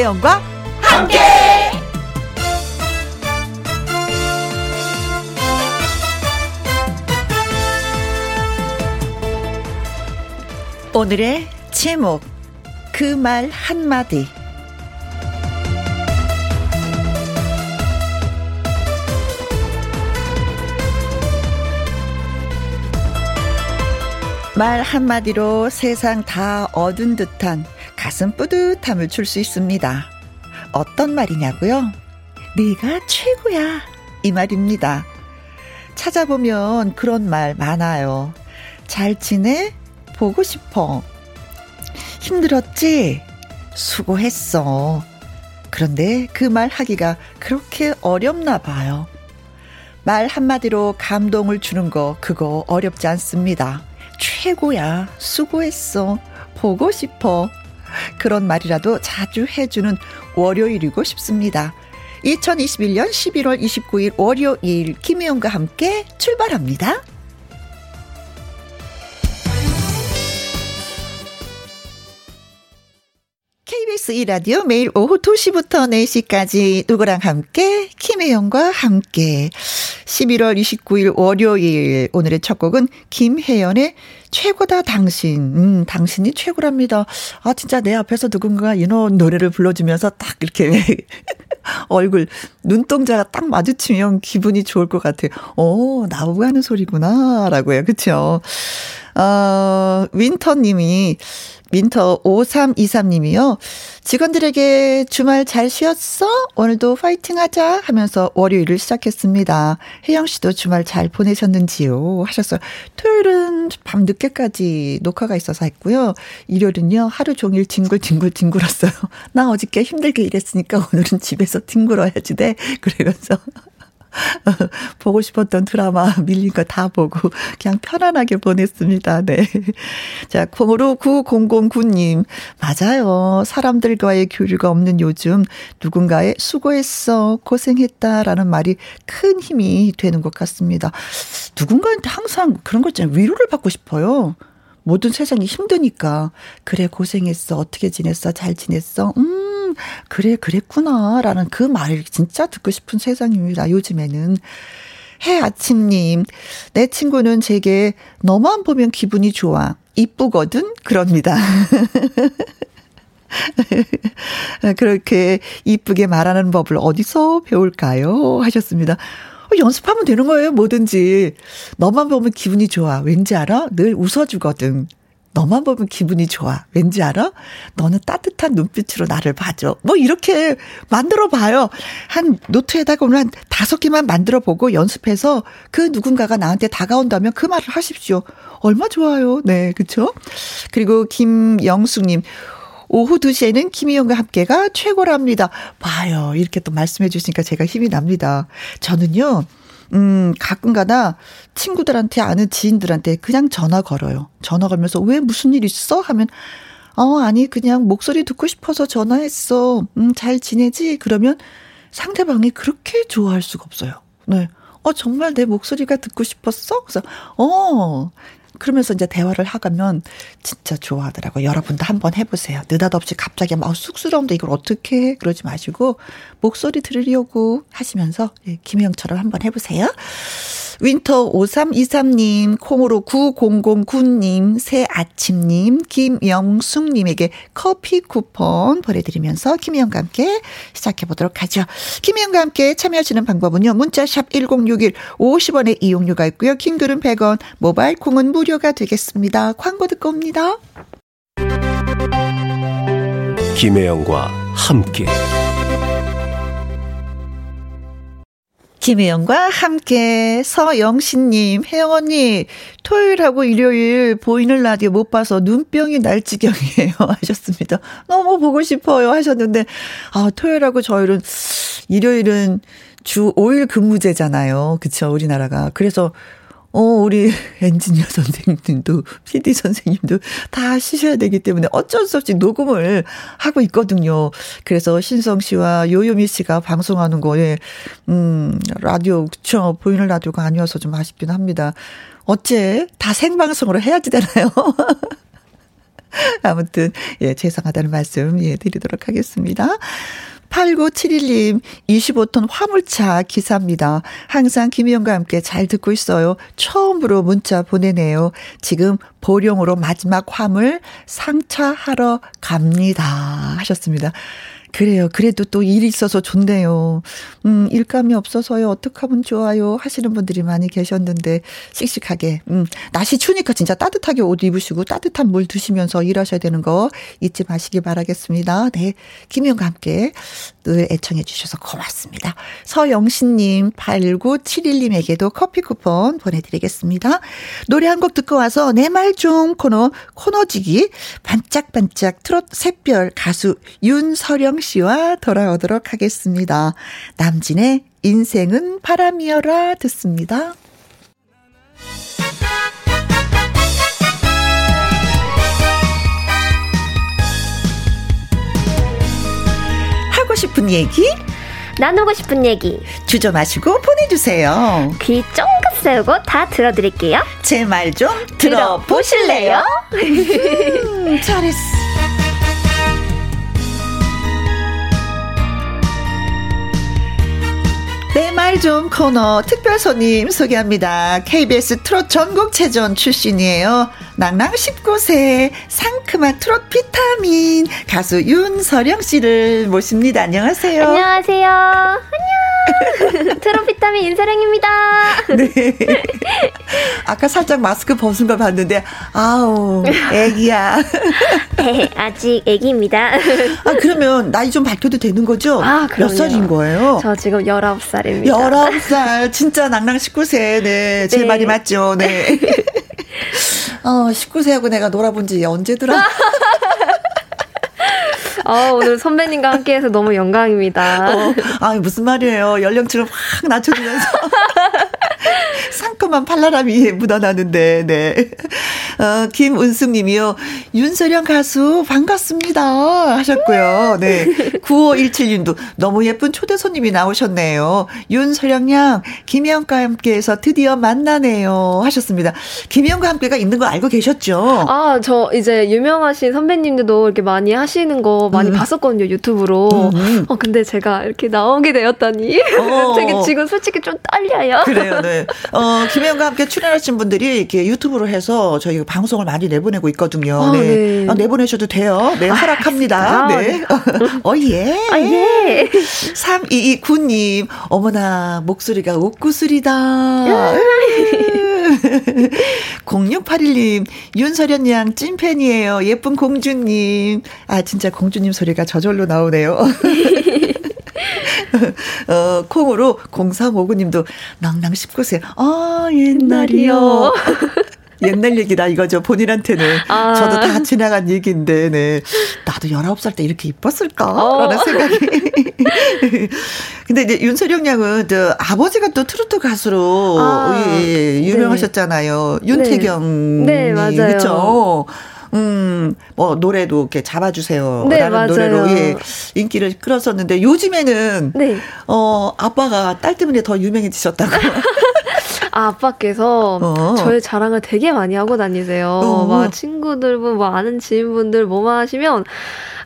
김혜영과 함께. 오늘의 제목 그 말 한마디 말 한마디로 세상 다 얻은 듯한 가슴 뿌듯함을 줄 수 있습니다. 어떤 말이냐고요? 네가 최고야. 이 말입니다. 찾아보면 그런 말 많아요. 잘 지내? 보고 싶어. 힘들었지? 수고했어. 그런데 그 말 하기가 그렇게 어렵나 봐요. 말 한마디로 감동을 주는 거, 그거 어렵지 않습니다. 최고야. 수고했어. 보고 싶어. 그런 말이라도 자주 해주는 월요일이고 싶습니다. 2021년 11월 29일 월요일 김혜영과 함께 출발합니다. KBS 2라디오 매일 오후 2시부터 4시까지 누구랑 함께 김혜영과 함께 11월 29일 월요일 오늘의 첫 곡은 김혜연의 최고다 당신. 음, 당신이 최고랍니다. 아 진짜 내 앞에서 누군가 이런 노래를 불러주면서 딱 이렇게 얼굴 눈동자가 딱 마주치면 기분이 좋을 것 같아요. 오, 나보고 하는 소리구나라고요. 그렇죠? 어, 윈터 님이 민터 5323님이요. 직원들에게 주말 잘 쉬었어? 오늘도 파이팅 하자 하면서 월요일을 시작했습니다. 혜영 씨도 주말 잘 보내셨는지요? 하셨어요. 토요일은 밤 늦게까지 녹화가 있어서 했고요. 일요일은요, 하루 종일 뒹굴뒹굴 뒹굴었어요. 나 어저께 힘들게 일했으니까 오늘은 집에서 뒹굴어야지 돼. 그러면서. 보고 싶었던 드라마 밀린 거 다 보고 그냥 편안하게 보냈습니다. 네. 자, 콩으로 9009님. 맞아요. 사람들과의 교류가 없는 요즘 누군가의 수고했어, 고생했다라는 말이 큰 힘이 되는 것 같습니다. 누군가한테 항상 그런 거 있잖아요. 위로를 받고 싶어요. 모든 세상이 힘드니까. 그래, 고생했어. 어떻게 지냈어? 잘 지냈어? 음. 그래, 그랬구나. 라는 그 말을 진짜 듣고 싶은 세상입니다. 요즘에는. 해 아침님, 내 친구는 제게 너만 보면 기분이 좋아. 이쁘거든? 그럽니다. 그렇게 이쁘게 말하는 법을 어디서 배울까요? 하셨습니다. 어, 연습하면 되는 거예요, 뭐든지. 너만 보면 기분이 좋아. 왠지 알아? 늘 웃어주거든. 너만 보면 기분이 좋아. 왠지 알아? 너는 따뜻한 눈빛으로 나를 봐줘. 뭐 이렇게 만들어 봐요. 한 노트에다가 오늘 한 다섯 개만 만들어 보고 연습해서 그 누군가가 나한테 다가온다면 그 말을 하십시오. 얼마 좋아요. 네, 그쵸? 그리고 김영숙님. 오후 2시에는 김희영과 함께가 최고랍니다. 봐요. 이렇게 또 말씀해 주시니까 제가 힘이 납니다. 저는요, 음, 가끔 가다 친구들한테 아는 지인들한테 그냥 전화 걸어요. 전화 걸면서 왜 무슨 일 있어? 하면 어, 아니, 그냥 목소리 듣고 싶어서 전화했어. 음, 잘 지내지? 그러면 상대방이 그렇게 좋아할 수가 없어요. 네. 어, 정말 내 목소리가 듣고 싶었어? 그래서, 어, 그러면서 이제 대화를 하가면 진짜 좋아하더라고요. 여러분도 한번 해보세요. 느닷없이 갑자기 막 쑥스러운데 이걸 어떻게 해? 그러지 마시고 목소리 들으려고 하시면서 예, 김혜영처럼 한번 해보세요. 윈터 5323님, 콩으로 9009님, 새아침님, 김영숙님에게 커피 쿠폰 보내드리면서 김혜영과 함께 시작해보도록 하죠. 김혜영과 함께 참여하시는 방법은요. 문자샵 1061 50원의 이용료가 있고요. 킹글은 100원, 모바일 콩은 무료가 되겠습니다. 광고 듣고 옵니다. 김혜영과 함께 김혜영과 함께 서영신님, 혜영 언니, 토요일하고 일요일 보이는 라디오 못 봐서 눈병이 날 지경이에요. 하셨습니다. 너무 보고 싶어요. 하셨는데, 아, 토요일하고 저일은, 일요일은 주 5일 근무제잖아요. 그쵸, 우리나라가. 그래서 어, 우리 엔지니어 선생님도, PD 선생님도 다 쉬셔야 되기 때문에 어쩔 수 없이 녹음을 하고 있거든요. 그래서 신성 씨와 요요미 씨가 방송하는 거에, 음, 라디오, 그쵸. 보이는 라디오가 아니어서 좀 아쉽긴 합니다. 어째 다 생방송으로 해야지 되나요? 아무튼, 예, 죄송하다는 말씀, 예, 드리도록 하겠습니다. 8971님, 25톤 화물차 기사입니다. 항상 김희영과 함께 잘 듣고 있어요. 처음으로 문자 보내네요. 지금 보령으로 마지막 화물 상차하러 갑니다. 하셨습니다. 그래요. 그래도 또 일이 있어서 좋네요. 음, 일감이 없어서요. 어떡 하면 좋아요. 하시는 분들이 많이 계셨는데, 씩씩하게. 음, 날씨 추우니까 진짜 따뜻하게 옷 입으시고 따뜻한 물 드시면서 일하셔야 되는 거 잊지 마시기 바라겠습니다. 네. 김희영과 함께 늘 애청해 주셔서 고맙습니다. 서영신님, 8971님에게도 커피 쿠폰 보내드리겠습니다. 노래 한 곡 듣고 와서 내 말 좀 코너, 코너지기, 반짝반짝 트롯 샛별 가수 윤서령 씨와 돌아오도록 하겠습니다. 남진의 인생은 바람이어라 듣습니다. 하고 싶은 얘기 나누고 싶은 얘기 주저 마시고 보내주세요. 귀 쫑긋 세우고 다 들어드릴게요. 제 말 좀 들어보실래요? 음, 잘했어. 내 말 좀 코너 특별 손님 소개합니다. KBS 트롯 전국체전 출신이에요. 낭낭 19세 상큼한 트롯 비타민 가수 윤서령 씨를 모십니다. 안녕하세요. 안녕하세요. 안녕. 트롯 비타민 윤서령입니다. 네. 아까 살짝 마스크 벗은 걸 봤는데 아우 애기야. 네, 아직 애기입니다. 아 그러면 나이 좀 밝혀도 되는 거죠? 아, 몇 살인 거예요? 저 지금 19살 입니다. 19살. 진짜 낭낭 19세. 네. 제 네. 말이 맞죠. 네. 어, 19세하고 내가 놀아본 지 언제더라? 어, 오늘 선배님과 함께해서 너무 영광입니다. 어, 아, 무슨 말이에요. 연령층을 확 낮춰주면서. 상큼한 팔라람이 묻어나는데, 네. 어, 김은숙 님이요. 윤서령 가수 반갑습니다. 하셨고요. 네. 9517 님도 너무 예쁜 초대 손님이 나오셨네요. 윤서령 양, 김혜영과 함께해서 드디어 만나네요. 하셨습니다. 김혜영과 함께가 있는 거 알고 계셨죠? 아, 저 이제 유명하신 선배님들도 이렇게 많이 하시는 거 많이 음. 봤었거든요. 유튜브로. 음. 어, 근데 제가 이렇게 나오게 되었다니. 어. 되게 지금 솔직히 좀 떨려요. 그래요, 네. 어, 김혜영과 함께 출연하신 분들이 이렇게 유튜브로 해서 저희 방송을 많이 내보내고 있거든요. 아, 네. 네. 아, 내보내셔도 돼요. 네, 아, 허락합니다. 아, 네. 네. 어, 예. 아, 예. 3229님, 어머나, 목소리가 옥구슬이다. 0681님, 윤서련 양 찐팬이에요. 예쁜 공주님. 아, 진짜 공주님 소리가 저절로 나오네요. 어, 콩으로 0359님도 낭낭 19세. 아, 옛날이요. 옛날 얘기다 이거죠. 본인한테는. 아. 저도 다 지나간 얘기인데, 네. 나도 19살 때 이렇게 이뻤을까? 어. 라는 생각이. 근데 이제 윤서령 양은 저 아버지가 또 트로트 가수로 아. 예, 유명하셨잖아요. 네. 윤태경. 네, 네 맞아요. 그렇죠. 음, 뭐, 노래도 이렇게 잡아주세요. 네, 라는 맞아요. 노래로, 예, 인기를 끌었었는데, 요즘에는, 네. 어, 아빠가 딸 때문에 더 유명해지셨다고. 아, 아빠께서 어. 저의 자랑을 되게 많이 하고 다니세요. 어. 막 친구들, 뭐 아는 지인분들 뭐만 하시면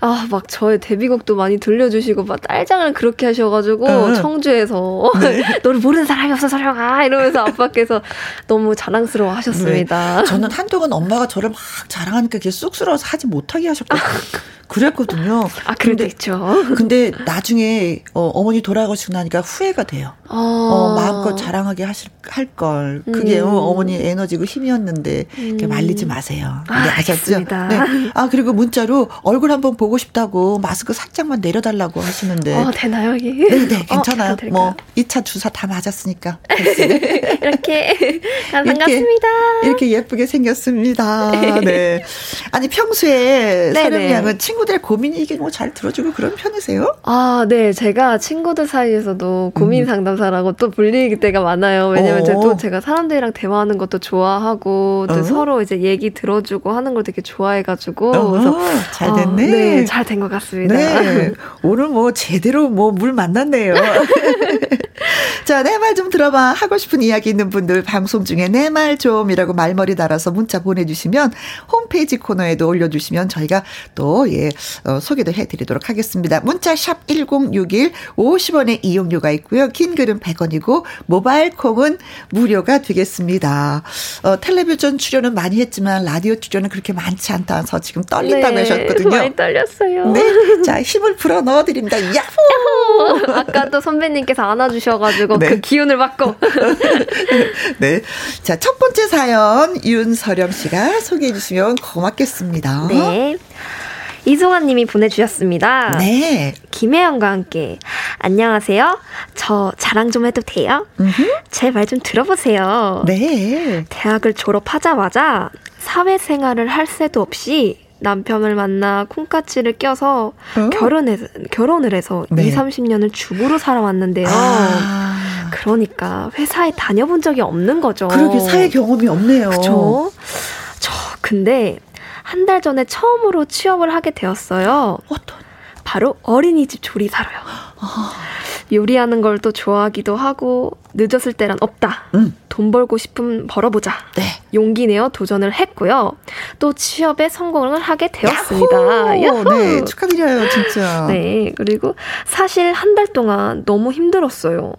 아, 막 저의 데뷔곡도 많이 들려주시고, 막 딸장을 그렇게 하셔가지고, 응. 청주에서, 네. 너를 모르는 사람이 없어, 서령아! 이러면서 아빠께서 너무 자랑스러워 하셨습니다. 네. 저는 한동안 엄마가 저를 막 자랑하니까 그게 쑥스러워서 하지 못하게 하셨거든요. 그랬거든요. 아, 그런데 있죠. 근데 나중에 어, 어머니 돌아가시고 나니까 후회가 돼요. 어, 어 마음껏 자랑하게 하실 할 걸. 그게 음. 어, 머니 에너지고 힘이었는데 음. 말리지 마세요. 네, 아, 아셨죠? 네. 아 그리고 문자로 얼굴 한번 보고 싶다고 마스크 살짝만 내려달라고 하시는데. 어 되나요 이게? 네, 네 괜찮아요. 어, 뭐 2차 주사 다 맞았으니까. 이렇게 아, 반갑습니다. 이렇게, 이렇게 예쁘게 생겼습니다. 네. 아니 평소에 사령 양은 친구들의 고민 얘기 뭐잘 들어주고 그런 편이세요? 아, 네. 제가 친구들 사이에서도 고민 음. 상담사라고 또 불리기 때가 많아요. 왜냐면 또 어. 제가 사람들이랑 대화하는 것도 좋아하고 또 어. 서로 이제 얘기 들어주고 하는 걸 되게 좋아해가지고 어. 그래서 잘 됐네. 아, 네. 네. 잘 된 것 같습니다. 네. 오늘 뭐 제대로 뭐 물 만났네요. 자, 내 말 좀 들어봐. 하고 싶은 이야기 있는 분들 방송 중에 내 말 좀이라고 말머리 달아서 문자 보내주시면 홈페이지 코너에도 올려주시면 저희가 또, 예, 어, 소개도 해드리도록 하겠습니다. 문자 샵 1061, 50원의 이용료가 있고요. 긴 글은 100원이고, 모바일 콩은 무료가 되겠습니다. 어, 텔레비전 출연은 많이 했지만, 라디오 출연은 그렇게 많지 않다서 지금 떨린다고 네, 하셨거든요. 많이 떨렸어요. 네. 자, 힘을 불어 넣어 드립니다. 야호! 야호! 아까 또 선배님께서 안아 주셔 가지고 네. 그 기운을 받고. 네. 자, 첫 번째 사연 윤서령 씨가 소개해 주시면 고맙겠습니다. 네. 이송환 님이 보내주셨습니다. 네. 김혜영과 함께. 안녕하세요. 저 자랑 좀 해도 돼요? 제 말 좀 들어보세요. 네. 대학을 졸업하자마자 사회생활을 할 새도 없이 남편을 만나 콩깍지를 껴서 어? 결혼해, 결혼을 해서 네. 2, 30년을 주부로 살아왔는데요. 아. 그러니까 회사에 다녀본 적이 없는 거죠. 그러게 사회 경험이 없네요. 그죠? 저 근데 한 달 전에 처음으로 취업을 하게 되었어요. 어떤? 바로 어린이집 조리사로요. 아. 요리하는 걸 또 좋아하기도 하고 늦었을 때란 없다. 음. 돈 벌고 싶으면 벌어보자. 네. 용기 내어 도전을 했고요. 또 취업에 성공을 하게 되었습니다. 야호! 야호! 네, 축하드려요, 진짜. 네, 그리고 사실 한 달 동안 너무 힘들었어요.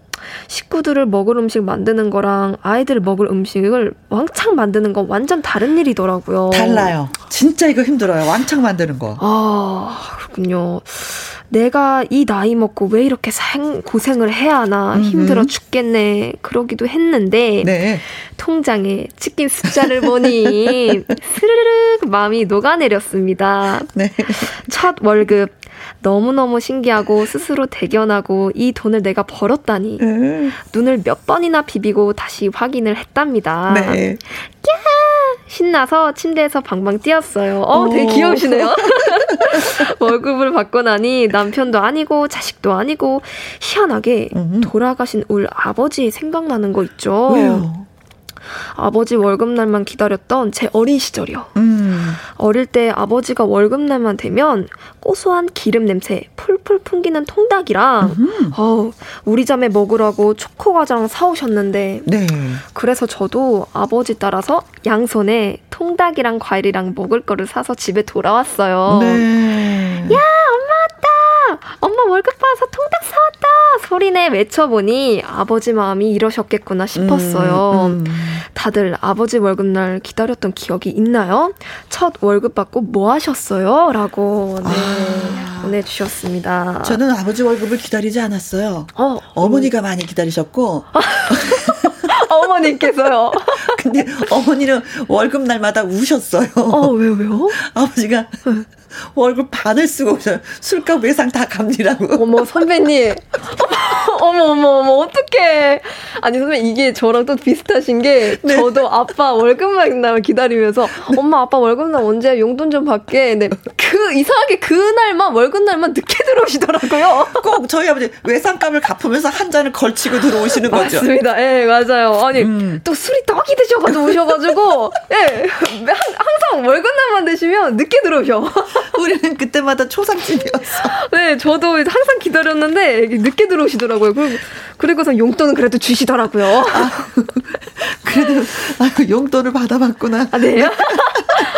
식구들을 먹을 음식 만드는 거랑 아이들 먹을 음식을 왕창 만드는 건 완전 다른 일이더라고요. 달라요. 진짜 이거 힘들어요. 왕창 만드는 거. 아, 그렇군요. 내가 이 나이 먹고 왜 이렇게 생, 고생을 해야 하나 힘들어 죽겠네 그러기도 했는데 네. 통장에 찍힌 숫자를 보니 스르르 마음이 녹아내렸습니다. 네. 첫 월급 너무너무 신기하고 스스로 대견하고 이 돈을 내가 벌었다니 음. 눈을 몇 번이나 비비고 다시 확인을 했답니다. 네. 신나서 침대에서 방방 뛰었어요. 어, 되게 귀여우시네요. 월급을 받고 나니 남편도 아니고 자식도 아니고 희한하게 음. 돌아가신 울 아버지 생각나는 거 있죠. 왜요? 아버지 월급날만 기다렸던 제 어린 시절이요. 음. 어릴 때 아버지가 월급날만 되면 고소한 기름 냄새 풀풀 풍기는 통닭이랑 음. 어, 우리 자매 먹으라고 초코 과장 사오셨는데 네. 그래서 저도 아버지 따라서 양손에 통닭이랑 과일이랑 먹을 거를 사서 집에 돌아왔어요. 네. 야 엄마. 엄마 월급 받아서 통닭 사왔다. 소리내 외쳐보니 아버지 마음이 이러셨겠구나 싶었어요. 음, 음. 다들 아버지 월급날 기다렸던 기억이 있나요? 첫 월급 받고 뭐 하셨어요? 라고 네, 아. 보내주셨습니다. 저는 아버지 월급을 기다리지 않았어요. 어, 어머니가 음. 많이 기다리셨고. 어머님께서요. 근데 어머니는 월급 날마다 우셨어요. 어, 왜요, 왜요? 아버지가 월급 반을 쓰고 오셔요. 술값 외상 다 갚니라고. 어머, 선배님. 어머, 어머, 어머, 어떡해. 아니, 선배 이게 저랑 또 비슷하신 게, 네. 저도 아빠 월급만 날 기다리면서, 네. 엄마, 아빠 월급날 언제 용돈 좀 받게. 네. 그, 이상하게 그날만, 월급 날만 늦게 들어오시더라고요. 꼭 저희 아버지 외상값을 갚으면서 한 잔을 걸치고 들어오시는 거죠. 맞습니다. 예, 네, 맞아요. 아니, 음. 또 술이 떡이 드셔가지고 오셔가지고, 예, 네, 항상 월급 날만 드시면 늦게 들어오셔. 우리는 그때마다 초상집이었어. 네, 저도 항상 기다렸는데 늦게 들어오시더라고요. 그리고 그리고서 용돈은 그래도 주시더라고요. 아, 그래도 아유, 용돈을 받아봤구나. 아, 네.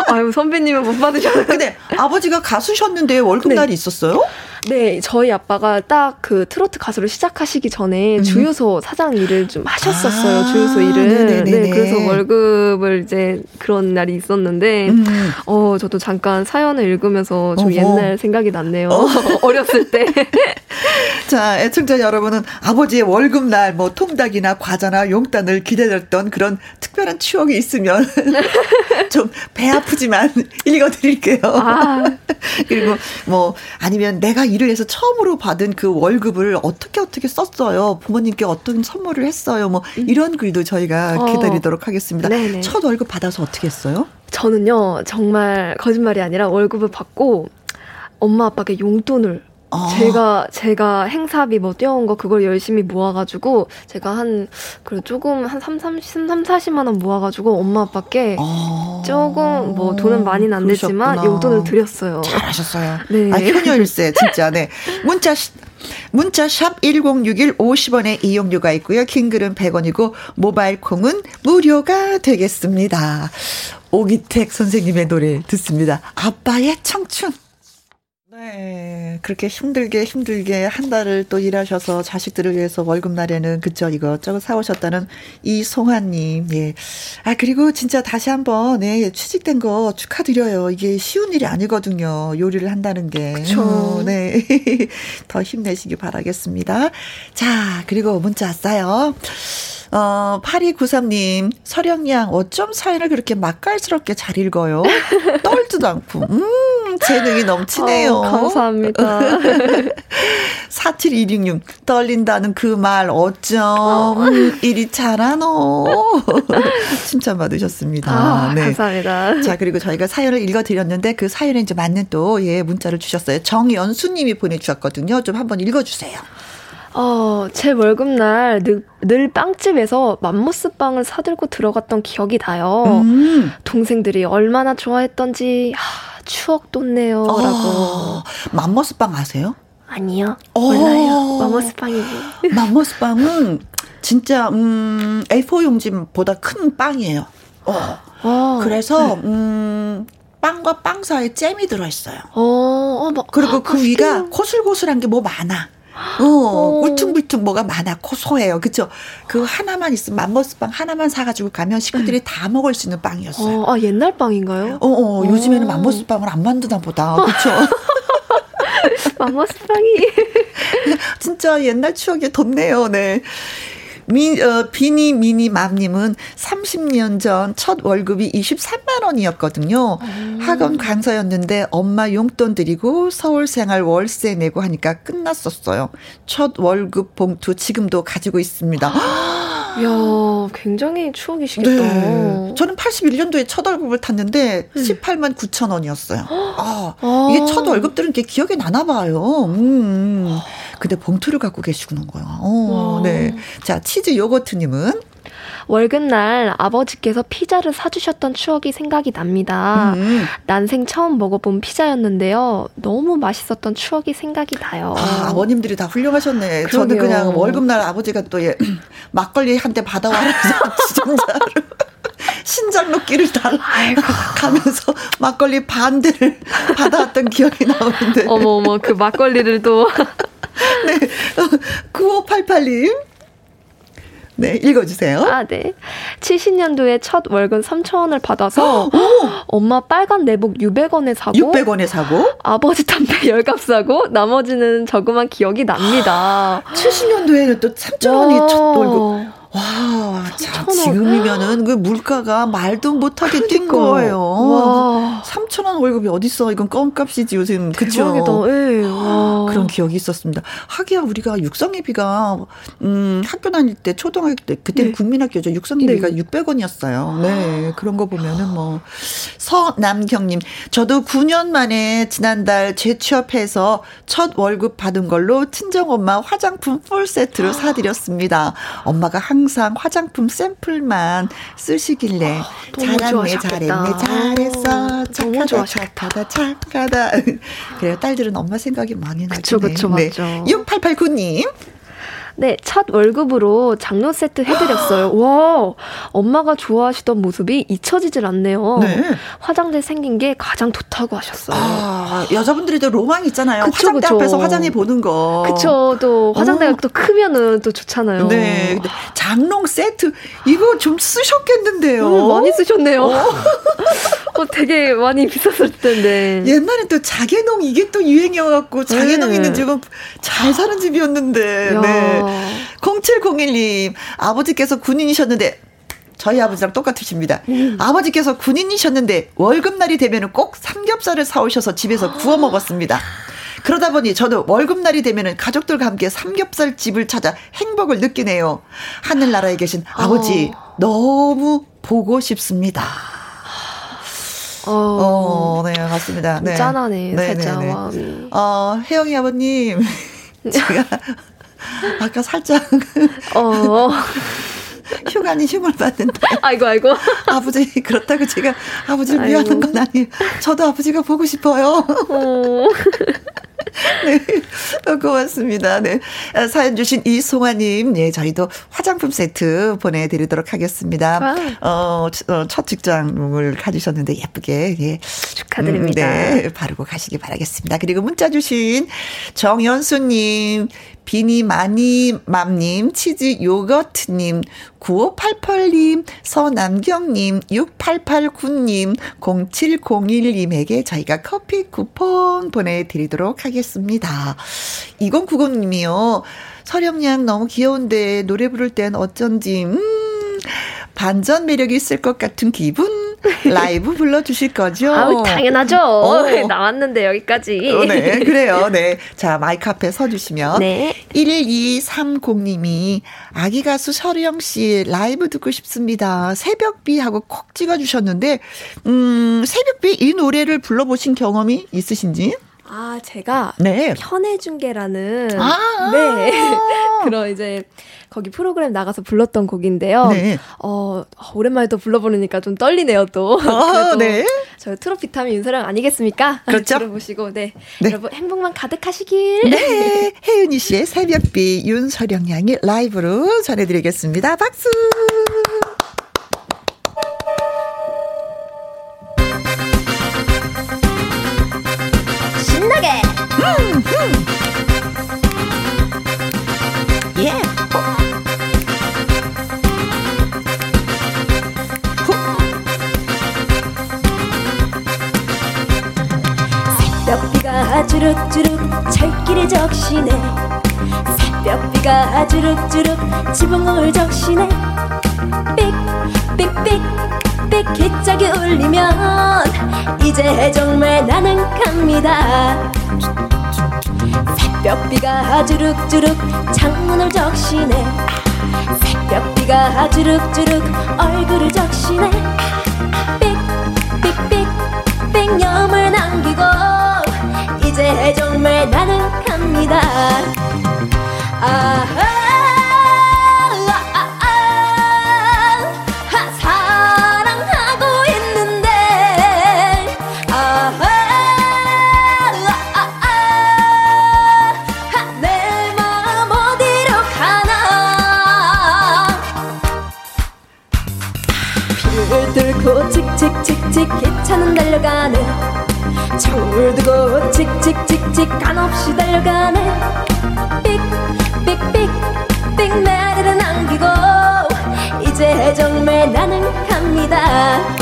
아유 선배님은 못 받으셨어요. 근데 아버지가 가수셨는데 월급날이 네. 있었어요? 네, 저희 아빠가 딱 그 트로트 가수를 시작하시기 전에 음. 주유소 사장 일을 좀 하셨었어요. 아, 주유소 일을. 네네네네. 네, 그래서 월급을 이제 그런 날이 있었는데, 음. 어, 저도 잠깐 사연을 읽으면서 좀 어허. 옛날 생각이 났네요. 어. 어렸을 때. 자, 애청자 여러분은 아버지의 월급날 뭐 통닭이나 과자나 용단을 기다렸던 그런 특별한 추억이 있으면 좀 배 아프지만 읽어드릴게요. 아. 그리고 뭐 아니면 내가 일을 해서 처음으로 받은 그 월급을 어떻게 어떻게 썼어요. 부모님께 어떤 선물을 했어요. 뭐 음. 이런 글도 저희가 어. 기다리도록 하겠습니다. 네네. 첫 월급 받아서 어떻게 했어요? 저는요 정말 거짓말이 아니라 월급을 받고 엄마 아빠께 용돈을 아. 제가 제가 행사비 뭐 뛰어온 거 그걸 열심히 모아가지고 제가 한 그래 조금 한 3, 30, 3, 40만 원 모아가지고 엄마 아빠께 아. 조금 뭐 돈은 많이는 안 됐지만 용돈을 드렸어요. 잘하셨어요. 네. 아, 효녀일세 진짜 네. 문자 문자 샵 1061 50원의 이용료가 있고요. 킹글은 100원이고 모바일 콩은 무료가 되겠습니다. 오기택 선생님의 노래 듣습니다. 아빠의 청춘. 네. 그렇게 힘들게 힘들게 한 달을 또 일하셔서 자식들을 위해서 월급날에는 그쵸 이것저것 사오셨다는 이송아님. 예. 아, 그리고 진짜 다시 한번, 네, 취직된 거 축하드려요. 이게 쉬운 일이 아니거든요. 요리를 한다는 게. 그쵸. 네. 더 힘내시기 바라겠습니다. 자, 그리고 문자 왔어요. 어, 8293님, 서령양, 어쩜 사연을 그렇게 맛깔스럽게 잘 읽어요? 떨지도 않고, 음, 재능이 넘치네요. 어, 감사합니다. 47266, 떨린다는 그 말, 어쩜, 음, 이리 잘하노. 칭찬받으셨습니다. 아, 네. 감사합니다. 자, 그리고 저희가 사연을 읽어드렸는데 그 사연에 이제 맞는 또, 예, 문자를 주셨어요. 정연수님이 보내주셨거든요. 좀 한번 읽어주세요. 어, 제 월급날 늘, 늘 빵집에서 맘모스 빵을 사들고 들어갔던 기억이 나요. 음. 동생들이 얼마나 좋아했던지, 하, 추억 돋네요. 어, 라고. 맘모스 빵 아세요? 아니요. 어. 몰라요. 맘모스 빵이. 맘모스 빵은 진짜, 음, A4 용지보다 큰 빵이에요. 어. 어. 그래서, 네. 음, 빵과 빵 사이에 잼이 들어있어요. 어, 어, 뭐, 그리고 그 아, 위가 고슬고슬한 게 뭐 많아. 어, 어, 울퉁불퉁 뭐가 많아. 고소해요. 그쵸? 그 하나만 있으면 맘머스빵 하나만 사가지고 가면 식구들이 다 먹을 수 있는 빵이었어요. 어, 아, 옛날 빵인가요? 어, 어, 요즘에는 맘머스빵을 안 만드나 보다. 그쵸? 맘머스빵이. 진짜 옛날 추억이 돋네요, 네. 미, 어, 비니 미니 맘님은 30년 전 첫 월급이 23만 원이었거든요. 음. 학원 강사였는데 엄마 용돈 드리고 서울 생활 월세 내고 하니까 끝났었어요. 첫 월급 봉투 지금도 가지고 있습니다. 이야, 굉장히 추억이시겠다. 네. 저는 81년도에 첫 월급을 탔는데 음. 18만 9천 원이었어요. 아, 아, 이게 첫 월급들은 이렇게 기억에 나나 봐요. 음. 근데 봉투를 갖고 계시는 거야. 어, 네. 자, 치즈 요거트님은 월급날 아버지께서 피자를 사주셨던 추억이 생각이 납니다. 음. 난생 처음 먹어본 피자였는데요. 너무 맛있었던 추억이 생각이 나요. 아, 아버님들이 다 훌륭하셨네. 그러게요. 저는 그냥 월급날 아버지가 또 예, 막걸리 한 대 받아와서 진짜로. 신장 녹기를 달라 가면서 막걸리 반대를 받아왔던 기억이 나오는데. 어머, 어머, 그 막걸리를 또. 네. 9588님. 네, 읽어주세요. 아, 네. 70년도에 첫 월급 3,000원을 받아서 엄마 빨간 내복 600원에 사고 600원에 사고 아버지 담배 10갑 사고 나머지는 저금한 기억이 납니다. 70년도에는 또 3,000원이 첫 월급. 와, 자, 지금이면은 그 물가가 말도 못하게 뛴 거예요. 와. 3천 원 월급이 어딨어? 이건 껌값이지 요즘. 그쵸? 예. 그런 기억이 있었습니다. 하기야 우리가 육성예비가 음, 학교 다닐 때 초등학교 때 그때 네. 국민학교죠. 육성예비가 네. 600원이었어요. 네. 그런 거 보면은 뭐 서남경님, 저도 9년 만에 지난달 재취업해서 첫 월급 받은 걸로 친정엄마 화장품 풀 세트를 사드렸습니다. 엄마가 항상 화장품 샘플만 쓰시길래 아, 잘했네, 잘했네, 잘했어, 착하다, 착하다, 착하다. 그래요, 딸들은 엄마 생각이 많이 나죠. 그쵸, 그쵸, 네. 맞죠. 6889님. 네, 첫 월급으로 장로 세트 해드렸어요. 와, 엄마가 좋아하시던 모습이 잊혀지질 않네요. 네. 화장대 생긴 게 가장 좋다고 하셨어요. 아, 여자분들이 도 로망 있잖아요. 그쵸, 화장대 그쵸. 앞에서 화장해 보는 거. 그쵸, 또 화장대가 어. 또 크면은 또 좋잖아요. 네, 장롱 세트 이거 좀 쓰셨겠는데요. 음, 많이 쓰셨네요. 어. 어, 되게 많이 비쌌을 텐데. 옛날에 또 자개농 이게 또 유행이어갖고 자개농 네. 있는 집은 잘 사는 집이었는데. 야. 네. 0701님, 아버지께서 군인이셨는데, 저희 아버지랑 똑같으십니다. 음. 아버지께서 군인이셨는데 월급날이 되면 꼭 삼겹살을 사오셔서 집에서 구워 먹었습니다. 그러다 보니 저도 월급날이 되면 가족들과 함께 삼겹살 집을 찾아 행복을 느끼네요. 하늘나라에 계신 아버지 어. 너무 보고 싶습니다. 어, 어 네, 맞습니다. 네. 짠하네, 네, 살짝. 네, 네. 어, 혜영이 아버님. 제가 아까 살짝. 어. 휴가니 휴가를 받는데. 아이고, 아이고. 아버지, 그렇다고 제가 아버지를 미워하는 건 아니에요. 저도 아버지가 보고 싶어요. 어. 네. 고맙습니다. 네. 아, 사연 주신 이송아님, 예, 저희도 화장품 세트 보내드리도록 하겠습니다. 어, 어, 첫 직장을 가지셨는데 예쁘게, 예. 축하드립니다. 음, 네. 바르고 가시기 바라겠습니다. 그리고 문자 주신 정연수님, 비니마니맘님, 치즈 요거트님, 9588님, 서남경님, 6889님, 0701님에게 저희가 커피 쿠폰 보내드리도록 하겠습니다. 2090님이요. 서령양 너무 귀여운데 노래 부를 땐 어쩐지, 음, 반전 매력이 있을 것 같은 기분? 라이브 불러주실 거죠? 아우, 당연하죠. 어. 나왔는데 여기까지. 어, 네, 그래요. 네. 자, 마이크 앞에 서주시면. 네. 1230님이 아기 가수 서령 씨 라이브 듣고 싶습니다. 새벽비 하고 콕 찍어주셨는데, 음, 새벽비 이 노래를 불러보신 경험이 있으신지? 아, 제가 네. 편해준게라는 아~ 네 그런 이제 거기 프로그램 나가서 불렀던 곡인데요. 네. 어, 오랜만에 또 불러보니까 좀 떨리네요, 또. 아, 네. 저 트로피타민 윤서령 아니겠습니까? 그렇죠. 들어보시고, 네. 네. 여러분, 행복만 가득하시길. 네. 혜은이 씨의 새벽비 윤서령 양이 라이브로 전해드리겠습니다. 박수! 새벽비가 주룩주룩 철길에 적시네. 새벽비가 주룩주룩 지붕을 적시네. 삑삑삑 삑 기짝이 울리면 이제 정말 나는 갑니다. 새벽비가 주룩주룩 창문을 적시네. 새벽비가 주룩주룩 얼굴을 적시네. 삑삑삑삑 남기고 이제 정말 나는 갑니다. 아하 칙칙칙칙 기차는 달려가네 두고 칙칙칙칙 한없이 달려가네. 삑삑삑 삑 나를 남기고 이제 정말 나는 갑니다